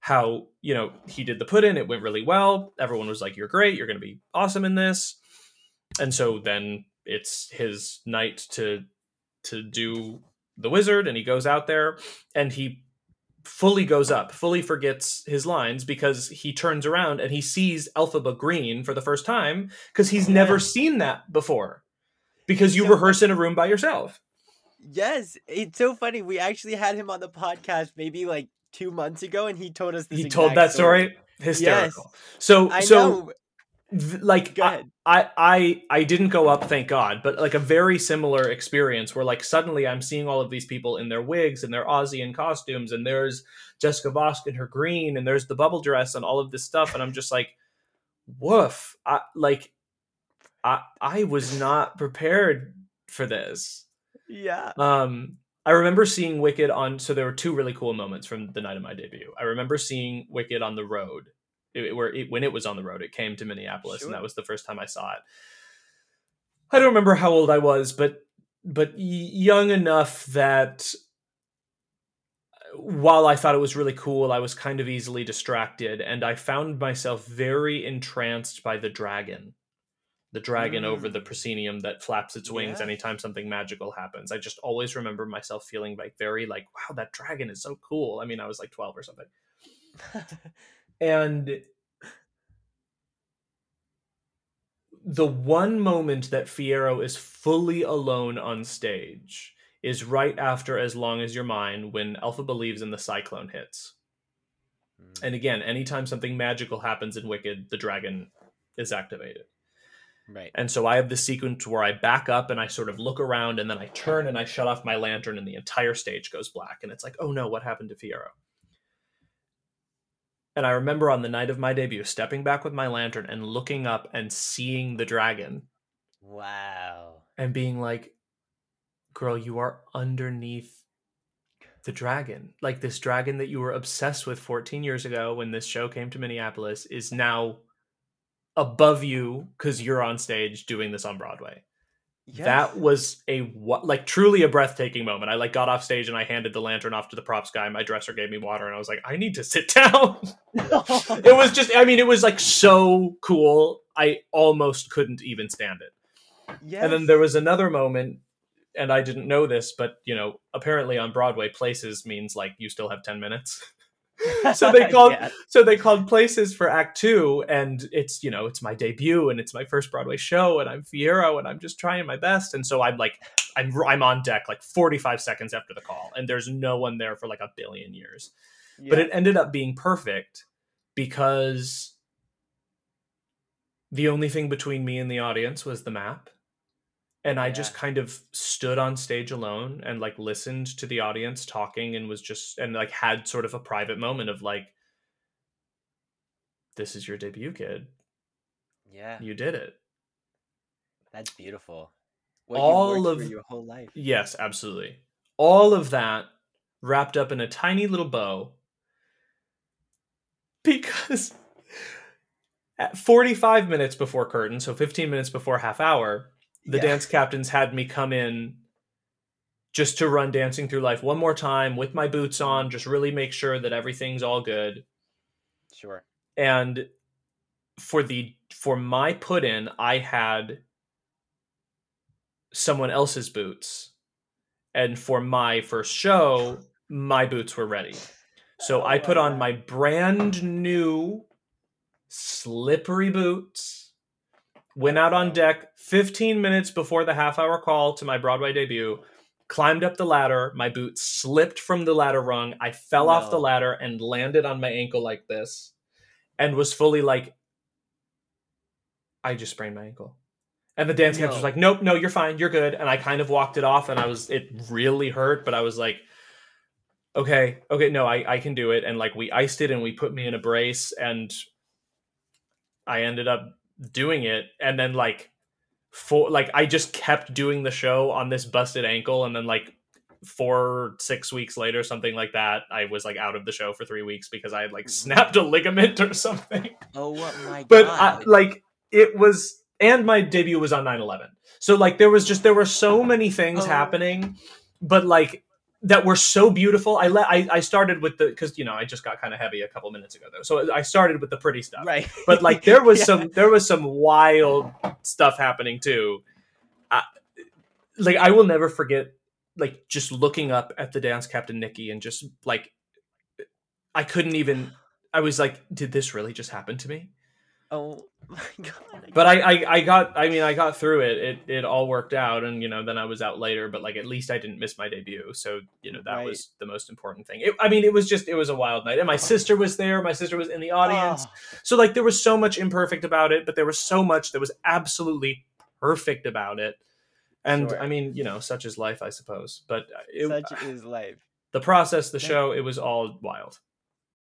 how you know he did the put in it went really well. Everyone was like you're great you're going to be awesome in this. And so then it's his night to to do the wizard and he goes out there and he fully goes up fully forgets his lines because he turns around and he sees elphaba green for the first time because he's never seen that before because you So- rehearse in a room by yourself Yes, it's so funny. We actually had him on the podcast maybe like two months ago, and he told us this. he told that story hysterical so I so th- like I. I i i didn't go up thank god but like a very similar experience where like suddenly i'm seeing all of these people in their wigs and their aussie and costumes and there's jessica vosk in her green and there's the bubble dress and all of this stuff and i'm just like woof i like i i was not prepared for this Yeah. um, I remember seeing Wicked on. So there were two really cool moments from the night of my debut. I remember seeing Wicked on the road, it, where it, when it was on the road, it came to Minneapolis, Sure. and that was the first time I saw it. I don't remember how old I was, but but young enough that while I thought it was really cool, I was kind of easily distracted, and I found myself very entranced by the dragon the dragon over mm. the proscenium that flaps its wings Yeah. anytime something magical happens. I just always remember myself feeling like very like, wow, that dragon is so cool. I mean, I was like 12 or something. And the one moment that Fiyero is fully alone on stage is right after As Long as You're Mine when Elphaba leaves in the cyclone hits. Mm. And again, anytime something magical happens in Wicked, the dragon is activated. Right. And so I have this sequence where I back up and I sort of look around and then I turn and I shut off my lantern and the entire stage goes black. And it's like, oh no, what happened to Fiyero? And I remember on the night of my debut, stepping back with my lantern and looking up and seeing the dragon Wow. and being like, girl, you are underneath the dragon. Like this dragon that you were obsessed with 14 years ago when this show came to Minneapolis is now above you because you're on stage doing this on Broadway. Yes. That was a wa- like truly a breathtaking moment. I like got off stage and I handed the lantern off to the props guy. My dresser gave me water and I was like, I need to sit down. it was just I mean it was like so cool. I almost couldn't even stand it. Yes. And then there was another moment, and I didn't know this, but you know, apparently on Broadway, places means like you still have ten minutes. so they called Yeah. so they called places for Act Two, and it's you know it's my debut and it's my first Broadway show, and I'm Fiyero, and I'm just trying my best, and so I'm like I'm I'm on deck like 45 seconds after the call, and there's no one there for like a billion years, but it ended up being perfect because the only thing between me and the audience was the map and i just kind of stood on stage alone and like listened to the audience talking and was just and like had sort of a private moment of like this is your debut kid yeah. you did it That's beautiful. What All of- your whole life. yes absolutely all of that wrapped up in a tiny little bow because at 45 minutes before curtain so 15 minutes before half hour the Yeah. dance captains had me come in just to run dancing through life one more time with my boots mm-hmm. on just really make sure that everything's all good. Sure. and for the for my put in i had someone else's boots. And for my first show my boots were ready. So oh, i put on my brand new slippery boots went out on deck 15 minutes before the half hour call to my broadway debut climbed up the ladder. My boot slipped from the ladder rung. I fell off the ladder and landed on my ankle like this and was fully like i just sprained my ankle. And the dance captain was like nope no you're fine you're good. And i kind of walked it off and i was it really hurt but i was like okay okay no i i can do it. And like we iced it and we put me in a brace and i ended up doing it and then like for like i just kept doing the show on this busted ankle and then like four six weeks later something like that i was like out of the show for three weeks because i had like mm-hmm. snapped a ligament or something Oh my but god. I, like it was and my debut was on 9-11 so like there was just there were so many things Oh. happening but like that were so beautiful. I let I, I started with the because you know i just got kind of heavy a couple minutes ago though. So i started with the pretty stuff. Right. but like there was Yeah. some there was some wild stuff happening too. I, like i will never forget like just looking up at the dance captain nikki and just like i couldn't even i was like did this really just happen to me Oh my god. but I, I i got i mean i got through it it it all worked out and you know then i was out later but like at least i didn't miss my debut so you know that Right. was the most important thing it, i mean it was just it was a wild night and my sister was there my sister was in the audience Oh, so like there was so much imperfect about it, but there was so much that was absolutely perfect about it. And Sure. I mean, you know, such is life, I suppose. But uh, it, such is life. the process, the show, it was all wild.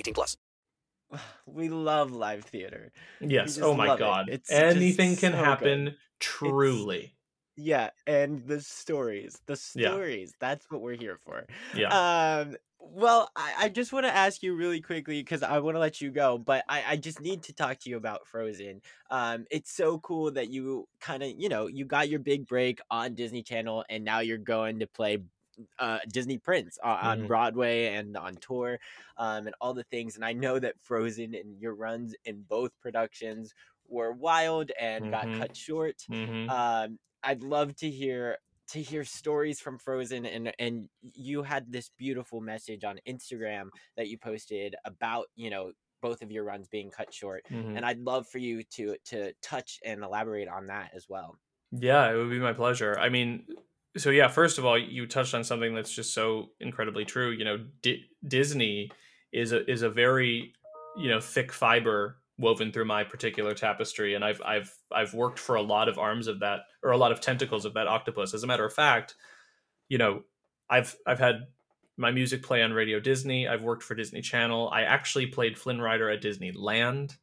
18 plus. we love live theater. Yes. Oh my god. Anything can so happen. Good. Truly. It's, yeah, and the stories, the stories. Yeah. That's what we're here for. Yeah. Um. Well, I, I just want to ask you really quickly because I want to let you go, but I, I just need to talk to you about Frozen. Um, it's so cool that you kind of, you know, you got your big break on Disney Channel and now you're going to play uh, Disney Prince uh, on mm-hmm. Broadway and on tour, um, and all the things. And I know that Frozen and your runs in both productions were wild and mm-hmm. got cut short. Mm-hmm. Um, I'd love to hear to hear stories from Frozen and and you had this beautiful message on Instagram that you posted about you know both of your runs being cut short mm-hmm. and I'd love for you to to touch and elaborate on that as well. Yeah, it would be my pleasure. I mean, so yeah, first of all, you touched on something that's just so incredibly true. You know, D- Disney is a is a very you know thick fiber woven through my particular tapestry, and I've I've I've worked for a lot of arms of that or a lot of tentacles of that octopus. As a matter of fact, you know, I've I've had my music play on Radio Disney. I've worked for Disney Channel. I actually played Flynn Rider at Disneyland,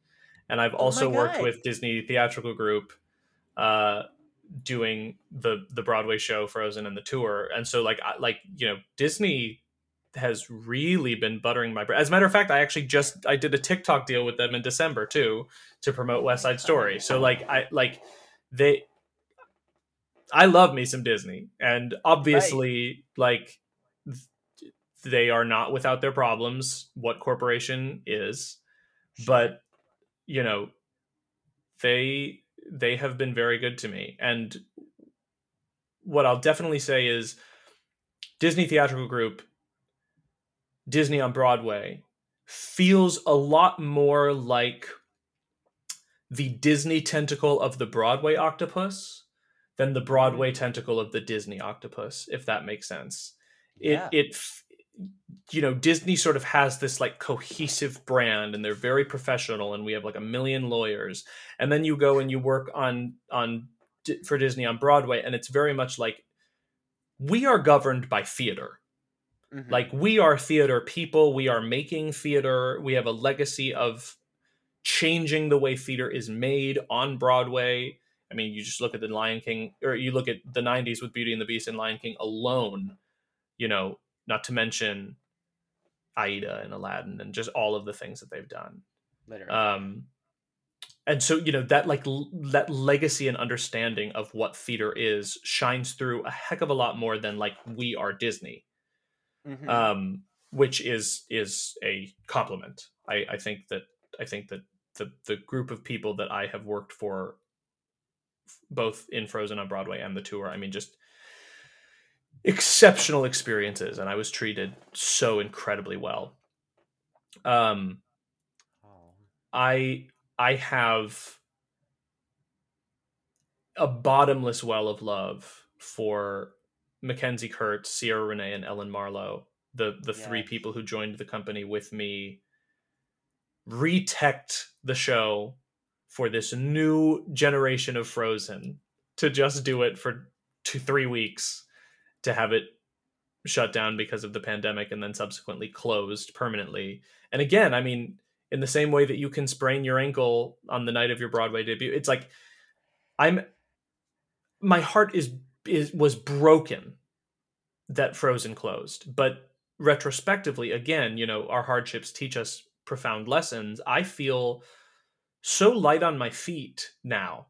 and I've oh also oh worked with Disney Theatrical Group. Uh, doing the the Broadway show Frozen and the tour. And so like I, like you know Disney has really been buttering my bread. As a matter of fact, I actually just I did a TikTok deal with them in December too to promote West Side Story. So like I like they I love me some Disney and obviously right. like they are not without their problems what corporation is but you know they they have been very good to me. And what I'll definitely say is Disney Theatrical Group, Disney on Broadway feels a lot more like the Disney tentacle of the Broadway octopus than the Broadway mm-hmm. tentacle of the Disney octopus, if that makes sense. Yeah. It it you know disney sort of has this like cohesive brand and they're very professional and we have like a million lawyers. And then you go and you work on on for disney on broadway and it's very much like we are governed by theater. Mm-hmm. like we are theater people. We are making theater. We have a legacy of changing the way theater is made on broadway. I mean you just look at the lion king or you look at the 90s with beauty and the beast and lion king alone you know not to mention Aida and Aladdin and just all of the things that they've done. Literally. Um, and so you know that like l- that legacy and understanding of what theater is shines through a heck of a lot more than like we are Disney, mm-hmm. um, which is is a compliment. I, I think that I think that the the group of people that I have worked for, both in Frozen on Broadway and the tour, I mean, just exceptional experiences and I was treated so incredibly well. Um I I have a bottomless well of love for McKenzie Kurtz, Ciara Renée, and Ellen Marlowe, the the yes. three people who joined the company with me, retect the show for this new generation of Frozen to just do it for two three weeks to have it shut down because of the pandemic and then subsequently closed permanently. And again, I mean, in the same way that you can sprain your ankle on the night of your Broadway debut, it's like I'm my heart is is was broken that Frozen closed. But retrospectively, again, you know, our hardships teach us profound lessons. I feel so light on my feet now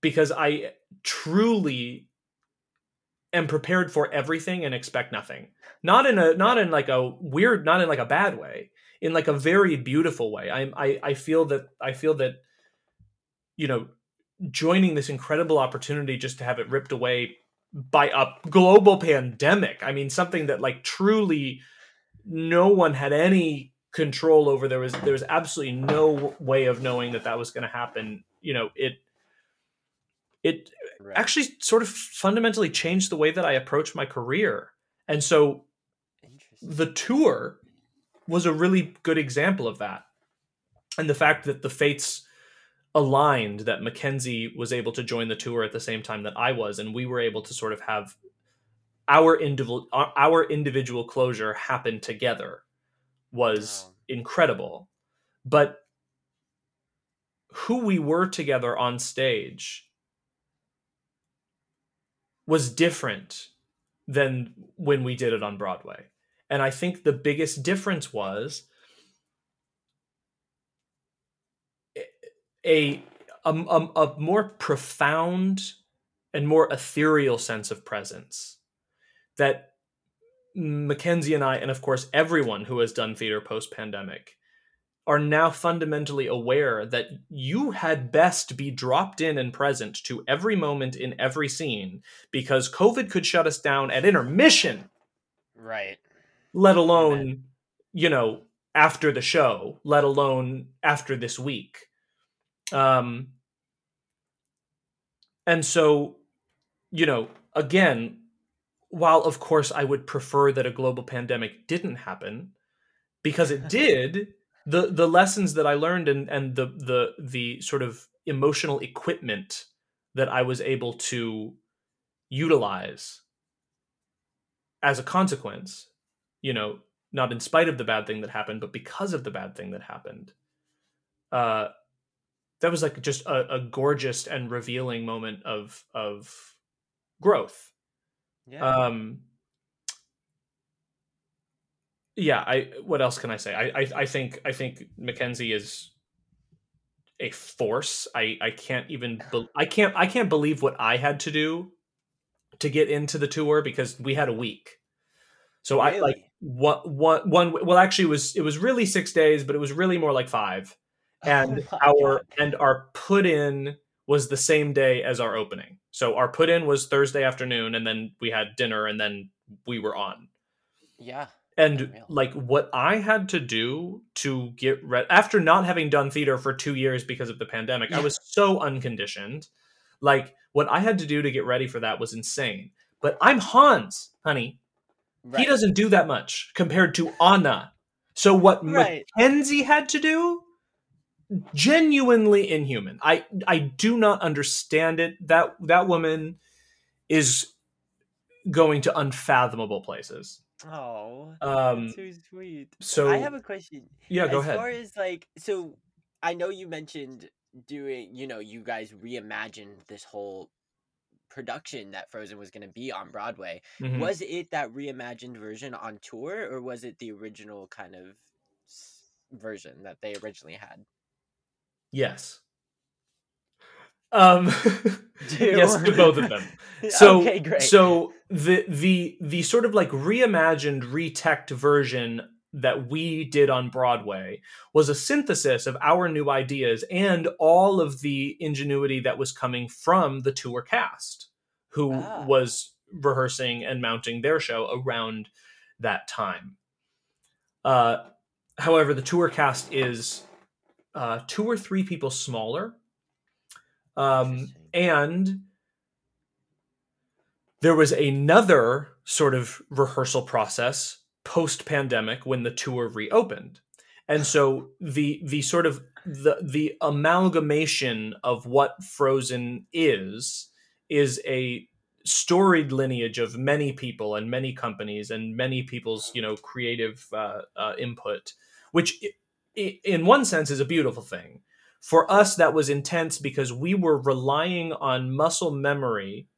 because I truly am prepared for everything and expect nothing. Not in a not in like a weird, not in like a bad way, in like a very beautiful way. I I I feel that I feel that you know joining this incredible opportunity just to have it ripped away by a global pandemic. I mean something that like truly no one had any control over there was there was absolutely no way of knowing that that was going to happen you know it it right. actually sort of fundamentally changed the way that I approach my career. And so the tour was a really good example of that. And the fact that the fates aligned that McKenzie was able to join the tour at the same time that I was and we were able to sort of have our individual our individual closure happen together was incredible. but who we were together on stage was different than when we did it on Broadway. And I think the biggest difference was a a, a, a more profound and more ethereal sense of presence that McKenzie and I, and of course everyone who has done theater post pandemic, are now fundamentally aware that you had best be dropped in and present to every moment in every scene because COVID could shut us down at intermission. Right. Let alone, Amen. you know, after the show, let alone after this week. Um, and so, you know, again, while of course I would prefer that a global pandemic didn't happen, because it did, the the lessons that I learned and and the the the sort of emotional equipment that I was able to utilize as a consequence, you know, not in spite of the bad thing that happened, but because of the bad thing that happened, uh, that was like just a, a gorgeous and revealing moment of of growth. Yeah. Um yeah, I what else can I say? I I, I think I think McKenzie is a force. I I can't even be, I can't I can't believe what I had to do to get into the tour because we had a week. So really? I like what one one well actually it was it was really 6 days but it was really more like 5 and oh our God. and our put in was the same day as our opening. So our put in was Thursday afternoon, and then we had dinner, and then we were on. Yeah. And like what I had to do to get ready after not having done theater for two years because of the pandemic, yeah. I was so unconditioned. Like what I had to do to get ready for that was insane. But I'm Hans, honey. Right. He doesn't do that much compared to Anna. So what right. McKenzie had to do genuinely inhuman. I I do not understand it. That that woman is going to unfathomable places. Oh, um, so sweet. So I have a question. Yeah, go as ahead. As far as like, so I know you mentioned doing, you know, you guys reimagined this whole production that Frozen was going to be on Broadway. Mm-hmm. Was it that reimagined version on tour, or was it the original kind of version that they originally had? Yes. Um yes to both of them. So okay, great. so the the the sort of like reimagined, retech version that we did on Broadway was a synthesis of our new ideas and all of the ingenuity that was coming from the tour cast who ah. was rehearsing and mounting their show around that time. Uh however the tour cast is uh, two or three people smaller. Um, and there was another sort of rehearsal process post pandemic when the tour reopened. And so the the sort of the the amalgamation of what Frozen is is a storied lineage of many people and many companies and many people's you know creative uh, uh, input, which in one sense is a beautiful thing. For us, that was intense because we were relying on muscle memory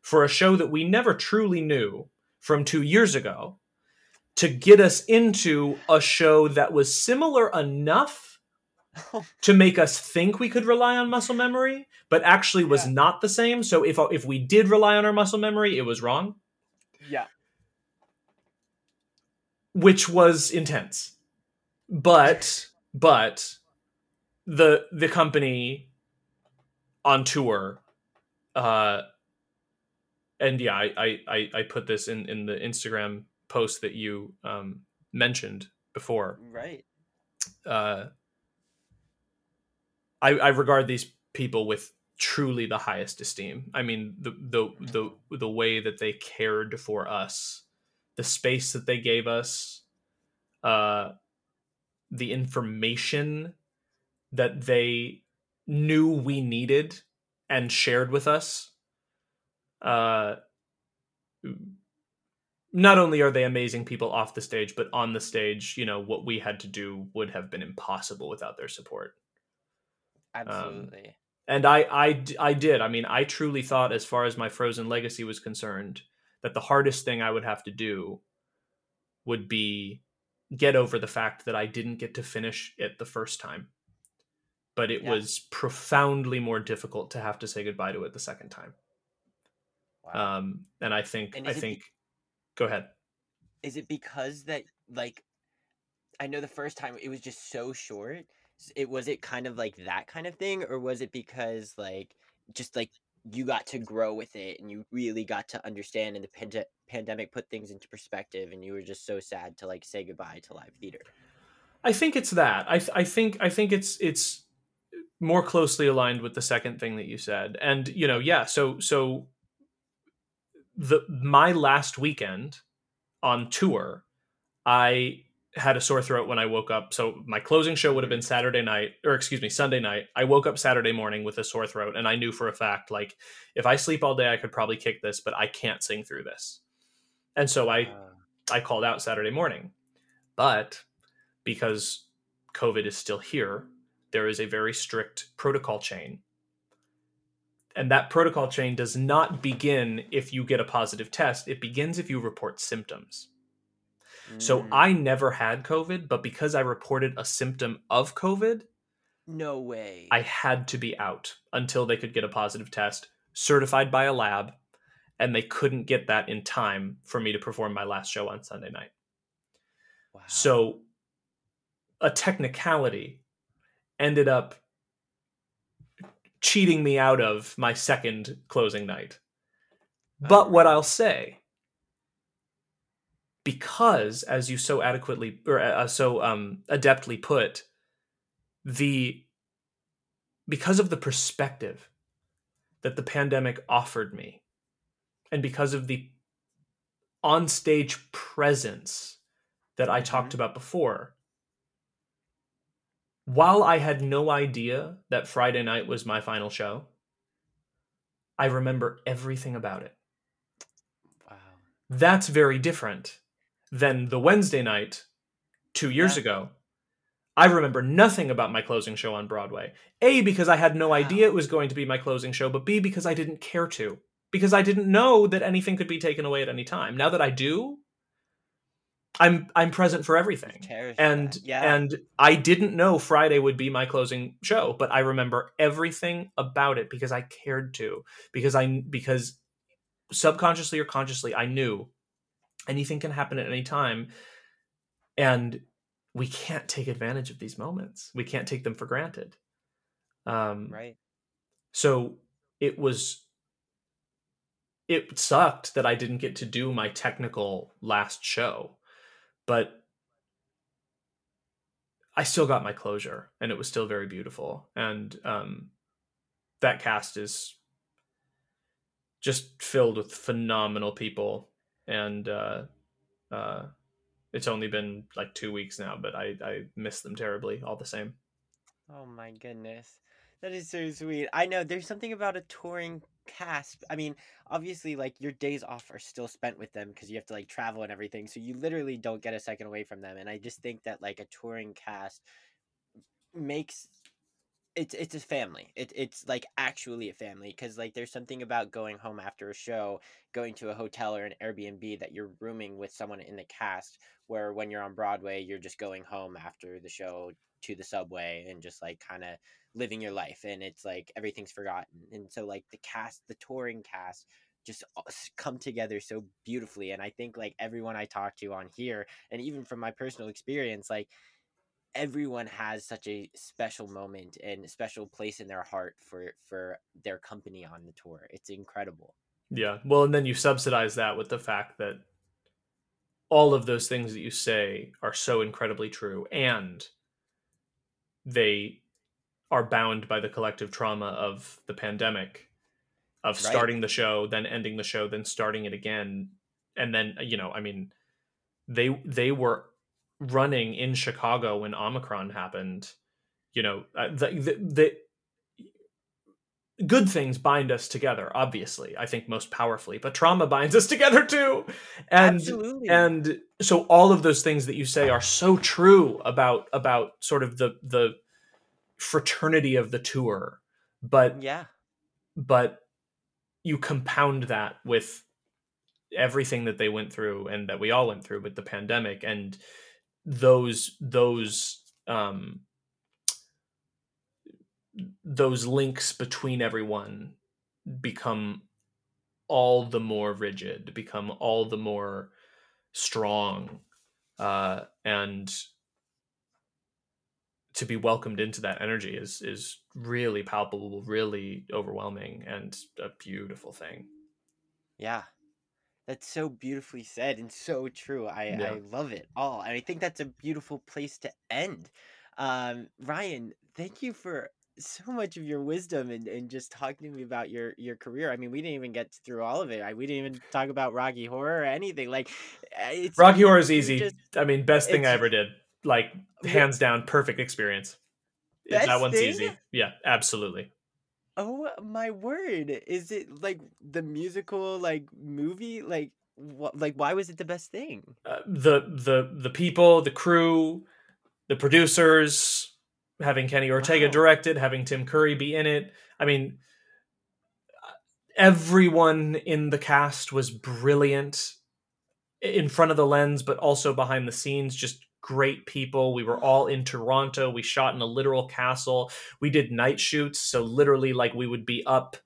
for a show that we never truly knew from two years ago to get us into a show that was similar enough to make us think we could rely on muscle memory, but actually was yeah. not the same. So if if we did rely on our muscle memory, it was wrong. Yeah. Which was intense but but the the company on tour uh and yeah I, I i put this in in the instagram post that you um mentioned before. Right. Uh i i regard these people with truly the highest esteem. I mean the the the the way that they cared for us the space that they gave us uh the information that they knew we needed and shared with us uh not only are they amazing people off the stage, but on the stage, you know, what we had to do would have been impossible without their support. Absolutely. Um, and I, I, I did. I mean, I truly thought, as far as my Frozen legacy was concerned, that the hardest thing I would have to do would be get over the fact that I didn't get to finish it the first time. But it yeah. was profoundly more difficult to have to say goodbye to it the second time. Wow. Um, and I think, and I think, be- go ahead. Is it because that, like, I know the first time it was just so short it was it kind of like that kind of thing or was it because like just like you got to grow with it and you really got to understand and the pand- pandemic put things into perspective and you were just so sad to like say goodbye to live theater i think it's that i, th- I think i think it's it's more closely aligned with the second thing that you said and you know yeah so so the my last weekend on tour i had a sore throat when I woke up. So my closing show would have been Saturday night, or excuse me, Sunday night. I woke up Saturday morning with a sore throat, and I knew for a fact, like, if I sleep all day, I could probably kick this, but I can't sing through this. And so I, ah. I called out Saturday morning, but because COVID is still here, there is a very strict protocol chain. And that protocol chain does not begin if you get a positive test. It begins if you report symptoms. So mm. I never had COVID, but because I reported a symptom of COVID, no way. I had to be out until they could get a positive test certified by a lab, and they couldn't get that in time for me to perform my last show on Sunday night. Wow. So a technicality ended up cheating me out of my second closing night. But what I'll say because as you so adequately or uh, uh, so um, adeptly put the because of the perspective that the pandemic offered me and because of the on-stage presence that I talked mm-hmm. about before while I had no idea that Friday night was my final show I remember everything about it wow that's very different than the Wednesday night two years yeah. ago. I remember nothing about my closing show on Broadway. A, because I had no wow. idea it was going to be my closing show, but B, because I didn't care to. Because I didn't know that anything could be taken away at any time. Now that I do, I'm I'm present for everything. And yeah. and I didn't know Friday would be my closing show, but I remember everything about it because I cared to. Because I because subconsciously or consciously I knew anything can happen at any time and we can't take advantage of these moments we can't take them for granted um right so it was it sucked that i didn't get to do my technical last show but i still got my closure and it was still very beautiful and um that cast is just filled with phenomenal people and uh, uh, it's only been like two weeks now, but I I miss them terribly all the same. Oh my goodness, that is so sweet. I know there's something about a touring cast. I mean, obviously, like your days off are still spent with them because you have to like travel and everything, so you literally don't get a second away from them. And I just think that like a touring cast makes it's it's a family. It, it's like actually a family because like there's something about going home after a show, going to a hotel or an Airbnb that you're rooming with someone in the cast. Where when you're on Broadway, you're just going home after the show to the subway and just like kind of living your life, and it's like everything's forgotten. And so like the cast, the touring cast, just uh, come together so beautifully. And I think like everyone I talk to on here, and even from my personal experience, like everyone has such a special moment and special place in their heart for for their company on the tour. It's incredible. Yeah. Well, and then you subsidize that with the fact that all of those things that you say are so incredibly true and they are bound by the collective trauma of the pandemic of starting the show then ending the show then starting it again. And then you know i mean they they were running in Chicago when Omicron happened, you know, uh, the, the, the good things bind us together obviously i think most powerfully but trauma binds us together too. And Absolutely. and so all of those things that you say are so true about about sort of the the fraternity of the tour but yeah. but you compound that with everything that they went through and that we all went through with the pandemic and those those um those links between everyone become all the more rigid become all the more strong uh and to be welcomed into that energy is is really palpable really overwhelming and a beautiful thing Yeah. That's so beautifully said and so true. I, Yeah. I love it all. And I think that's a beautiful place to end. Um, Ryan, thank you for so much of your wisdom and, and just talking to me about your your career. I mean, we didn't even get through all of it. I, we didn't even talk about Rocky Horror or anything. Like, uh, it's rocky horror is easy just- i mean best thing i ever did like hands down perfect experience that one's thing? easy yeah absolutely Oh my word! Is it like the musical, like movie, like what? Like, why was it the best thing? uh, the the the people, the crew, the producers, having Kenny Ortega Wow. direct it, having Tim Curry be in it. I mean, everyone in the cast was brilliant in front of the lens, but also behind the scenes. Just great people. We were all in Toronto. We shot in a literal castle. We did night shoots, so literally, like we would be up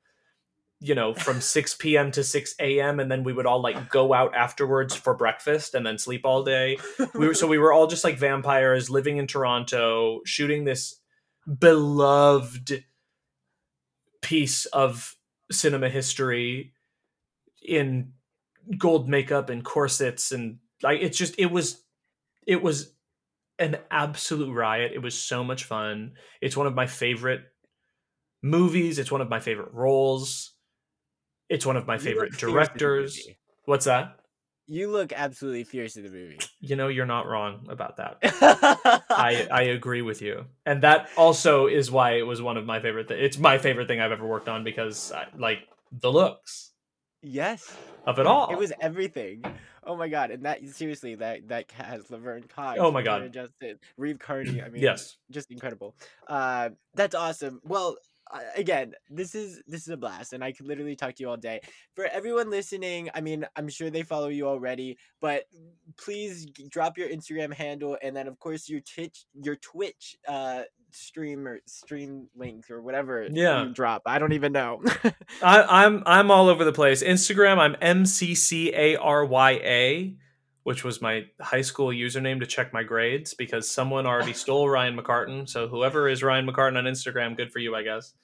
you know from 6 p.m to 6 a.m and then we would all like go out afterwards for breakfast and then sleep all day we were so we were all just like vampires living in toronto shooting this beloved piece of cinema history in gold makeup and corsets and like it's just it was it was an absolute riot. It was so much fun. It's one of my favorite movies. It's one of my favorite roles. It's one of my You favorite look fierce in the directors. what's that? You look absolutely fierce in the movie. you know you're not wrong about that. I i agree with you. And that also is why it was one of my favorite th- it's my favorite thing i've ever worked on because I, like the looks. Yes. Of it all It was everything. Oh my god! And that seriously, that that has Laverne Cox. Oh my God. Justin, Reeve Carney. I mean, Yes. just incredible. Uh, that's awesome. Well, again, this is this is a blast, and I could literally talk to you all day. For everyone listening, I mean, I'm sure they follow you already, but please g- drop your Instagram handle, and then of course your Twitch, your Twitch uh, stream or stream link or whatever. Yeah. you drop. I don't even know. I, I'm I'm all over the place. Instagram, I'm M C C A R Y A, which was my high school username to check my grades because someone already stole Ryan McCartan. So whoever is Ryan McCartan on Instagram, good for you, I guess.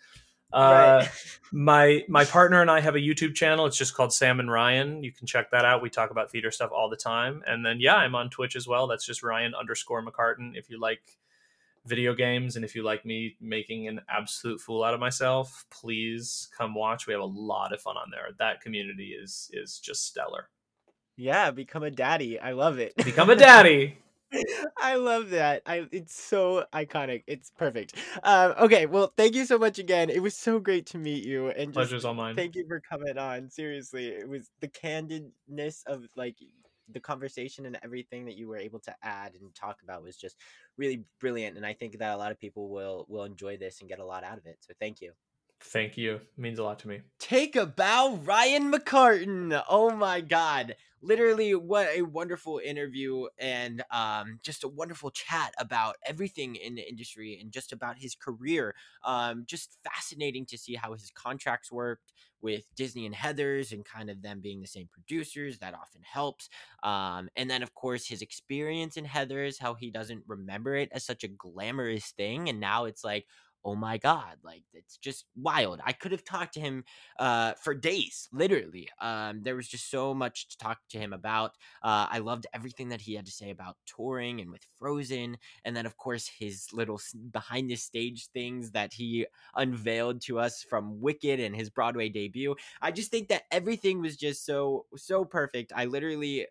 Uh, Right. my my partner and I have a YouTube channel. It's just called Sam and Ryan. You can check that out. We talk about theater stuff all the time. And then yeah, I'm on Twitch as well. That's just Ryan underscore McCartan. If you like video games and if you like me making an absolute fool out of myself, please come watch. We have a lot of fun on there. That community is is just stellar. Yeah, become a daddy. I love it. Become a daddy. I love that. I it's so iconic. It's perfect. Um, okay, well, thank you so much again. It was so great to meet you, and just Pleasure's all mine. thank you for coming on. Seriously, it was the candidness of like the conversation and everything that you were able to add and talk about was just really brilliant, and I think that a lot of people will will enjoy this and get a lot out of it. So thank you. Thank you. It means a lot to me. Take a bow, Ryan McCartan. Oh my God. Literally, what a wonderful interview and um, just a wonderful chat about everything in the industry and just about his career. Um, just fascinating to see how his contracts worked with Disney and Heathers and kind of them being the same producers. That often helps. Um, and then, of course, his experience in Heathers, how he doesn't remember it as such a glamorous thing. And now it's like, oh my god like it's just wild. I could have talked to him uh for days literally um there was just so much to talk to him about uh i loved everything that he had to say about touring and with frozen and then of course his little behind the stage things that he unveiled to us from wicked and his broadway debut. I just think that everything was just so so perfect. I literally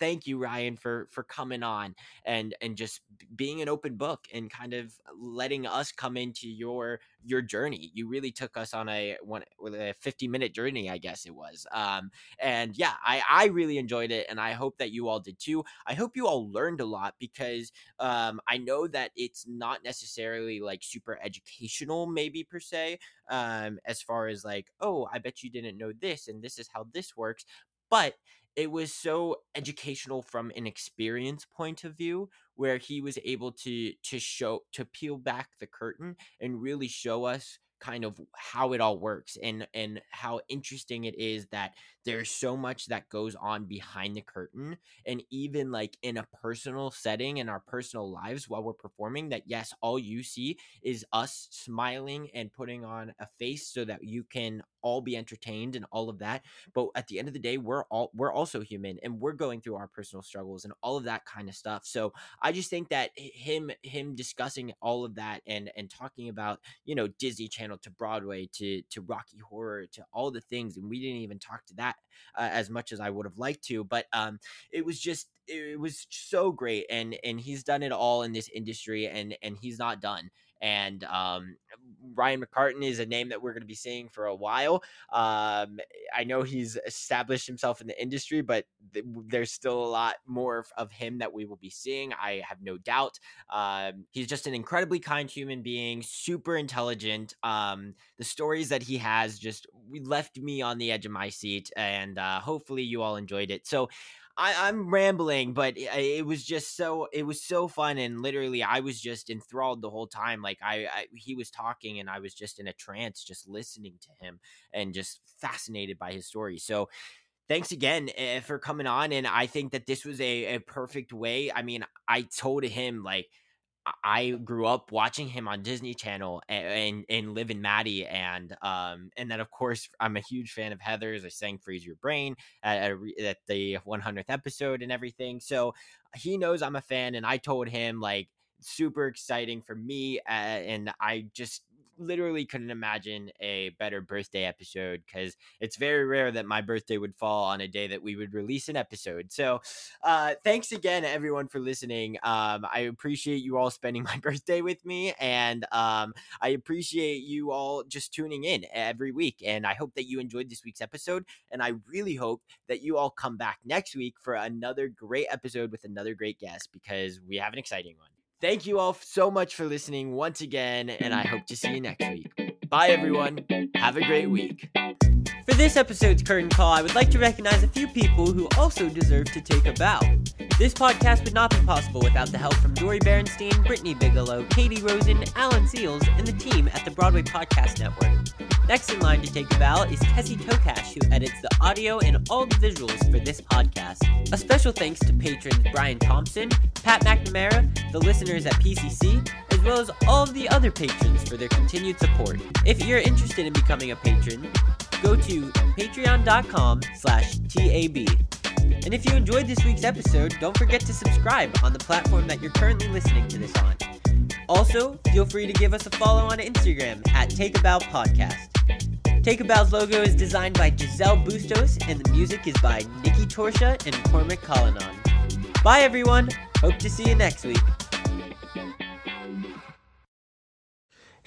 thank you, Ryan, for for coming on and and just being an open book and kind of letting us come into your your journey. You really took us on a one a 50 minute journey, I guess it was. Um, and yeah, I I really enjoyed it, and I hope that you all did too. I hope you all learned a lot because um, I know that it's not necessarily like super educational, maybe per se, um, as far as like, oh, I bet you didn't know this, and this is how this works, but it was so educational from an experience point of view where he was able to to show to peel back the curtain and really show us kind of how it all works and and how interesting it is that there's so much that goes on behind the curtain and even like in a personal setting in our personal lives while we're performing that yes all you see is us smiling and putting on a face so that you can all be entertained and all of that but at the end of the day we're all we're also human and we're going through our personal struggles and all of that kind of stuff so i just think that him him discussing all of that and and talking about you know disney channel to broadway to to rocky horror to all the things and we didn't even talk to that uh, as much as i would have liked to but um it was just it was so great and and he's done it all in this industry and and he's not done and um, Ryan McCartan is a name that we're going to be seeing for a while. Um, I know he's established himself in the industry, but th- there's still a lot more of him that we will be seeing. I have no doubt. Um, he's just an incredibly kind human being, super intelligent. Um, the stories that he has just left me on the edge of my seat, and uh, hopefully you all enjoyed it. So I, am rambling, but it, was just so it was so fun, and literally I was just enthralled the whole time. Like I, I, he was talking, and I was just in a trance, just listening to him, and just fascinated by his story. So. Thanks again uh, for coming on, and I think that this was a, a perfect way. I mean, I told him like I grew up watching him on Disney Channel and, and, and Liv and Maddie and um and then of course I'm a huge fan of Heathers. I sang "Freeze Your Brain" at, at the 100th episode and everything. So he knows I'm a fan, and I told him like super exciting for me, uh, and I just literally couldn't imagine a better birthday episode because it's very rare that my birthday would fall on a day that we would release an episode. So, uh, thanks again, everyone, for listening. Um, I appreciate you all spending my birthday with me, and um, I appreciate you all just tuning in every week. And I hope that you enjoyed this week's episode. And I really hope that you all come back next week for another great episode with another great guest because we have an exciting one. Thank you all so much for listening once again, and I hope to see you next week. Bye, everyone. Have a great week. For this episode's curtain call, I would like to recognize a few people who also deserve to take a bow. This podcast would not be possible without the help from Dori Berinstein, Brittany Bigelow, Katie Rosen, Alan Seales, and the team at the Broadway Podcast Network. Next in line to take a bow is Tessie Tokash, who edits the audio and all the visuals for this podcast. A special thanks to patrons Brian Thompson, Pat McNamara, the listeners at PCC, as well as all of the other patrons for their continued support. If you're interested in becoming a patron, go to patreon.com slash TAB. And if you enjoyed this week's episode, don't forget to subscribe on the platform that you're currently listening to this on. Also, feel free to give us a follow on Instagram at Take a Bow Podcast. Take a Bow's logo is designed by Giselle Bustos, and the music is by Nikki Torsha and Cormac Collinon. Bye, everyone. Hope to see you next week.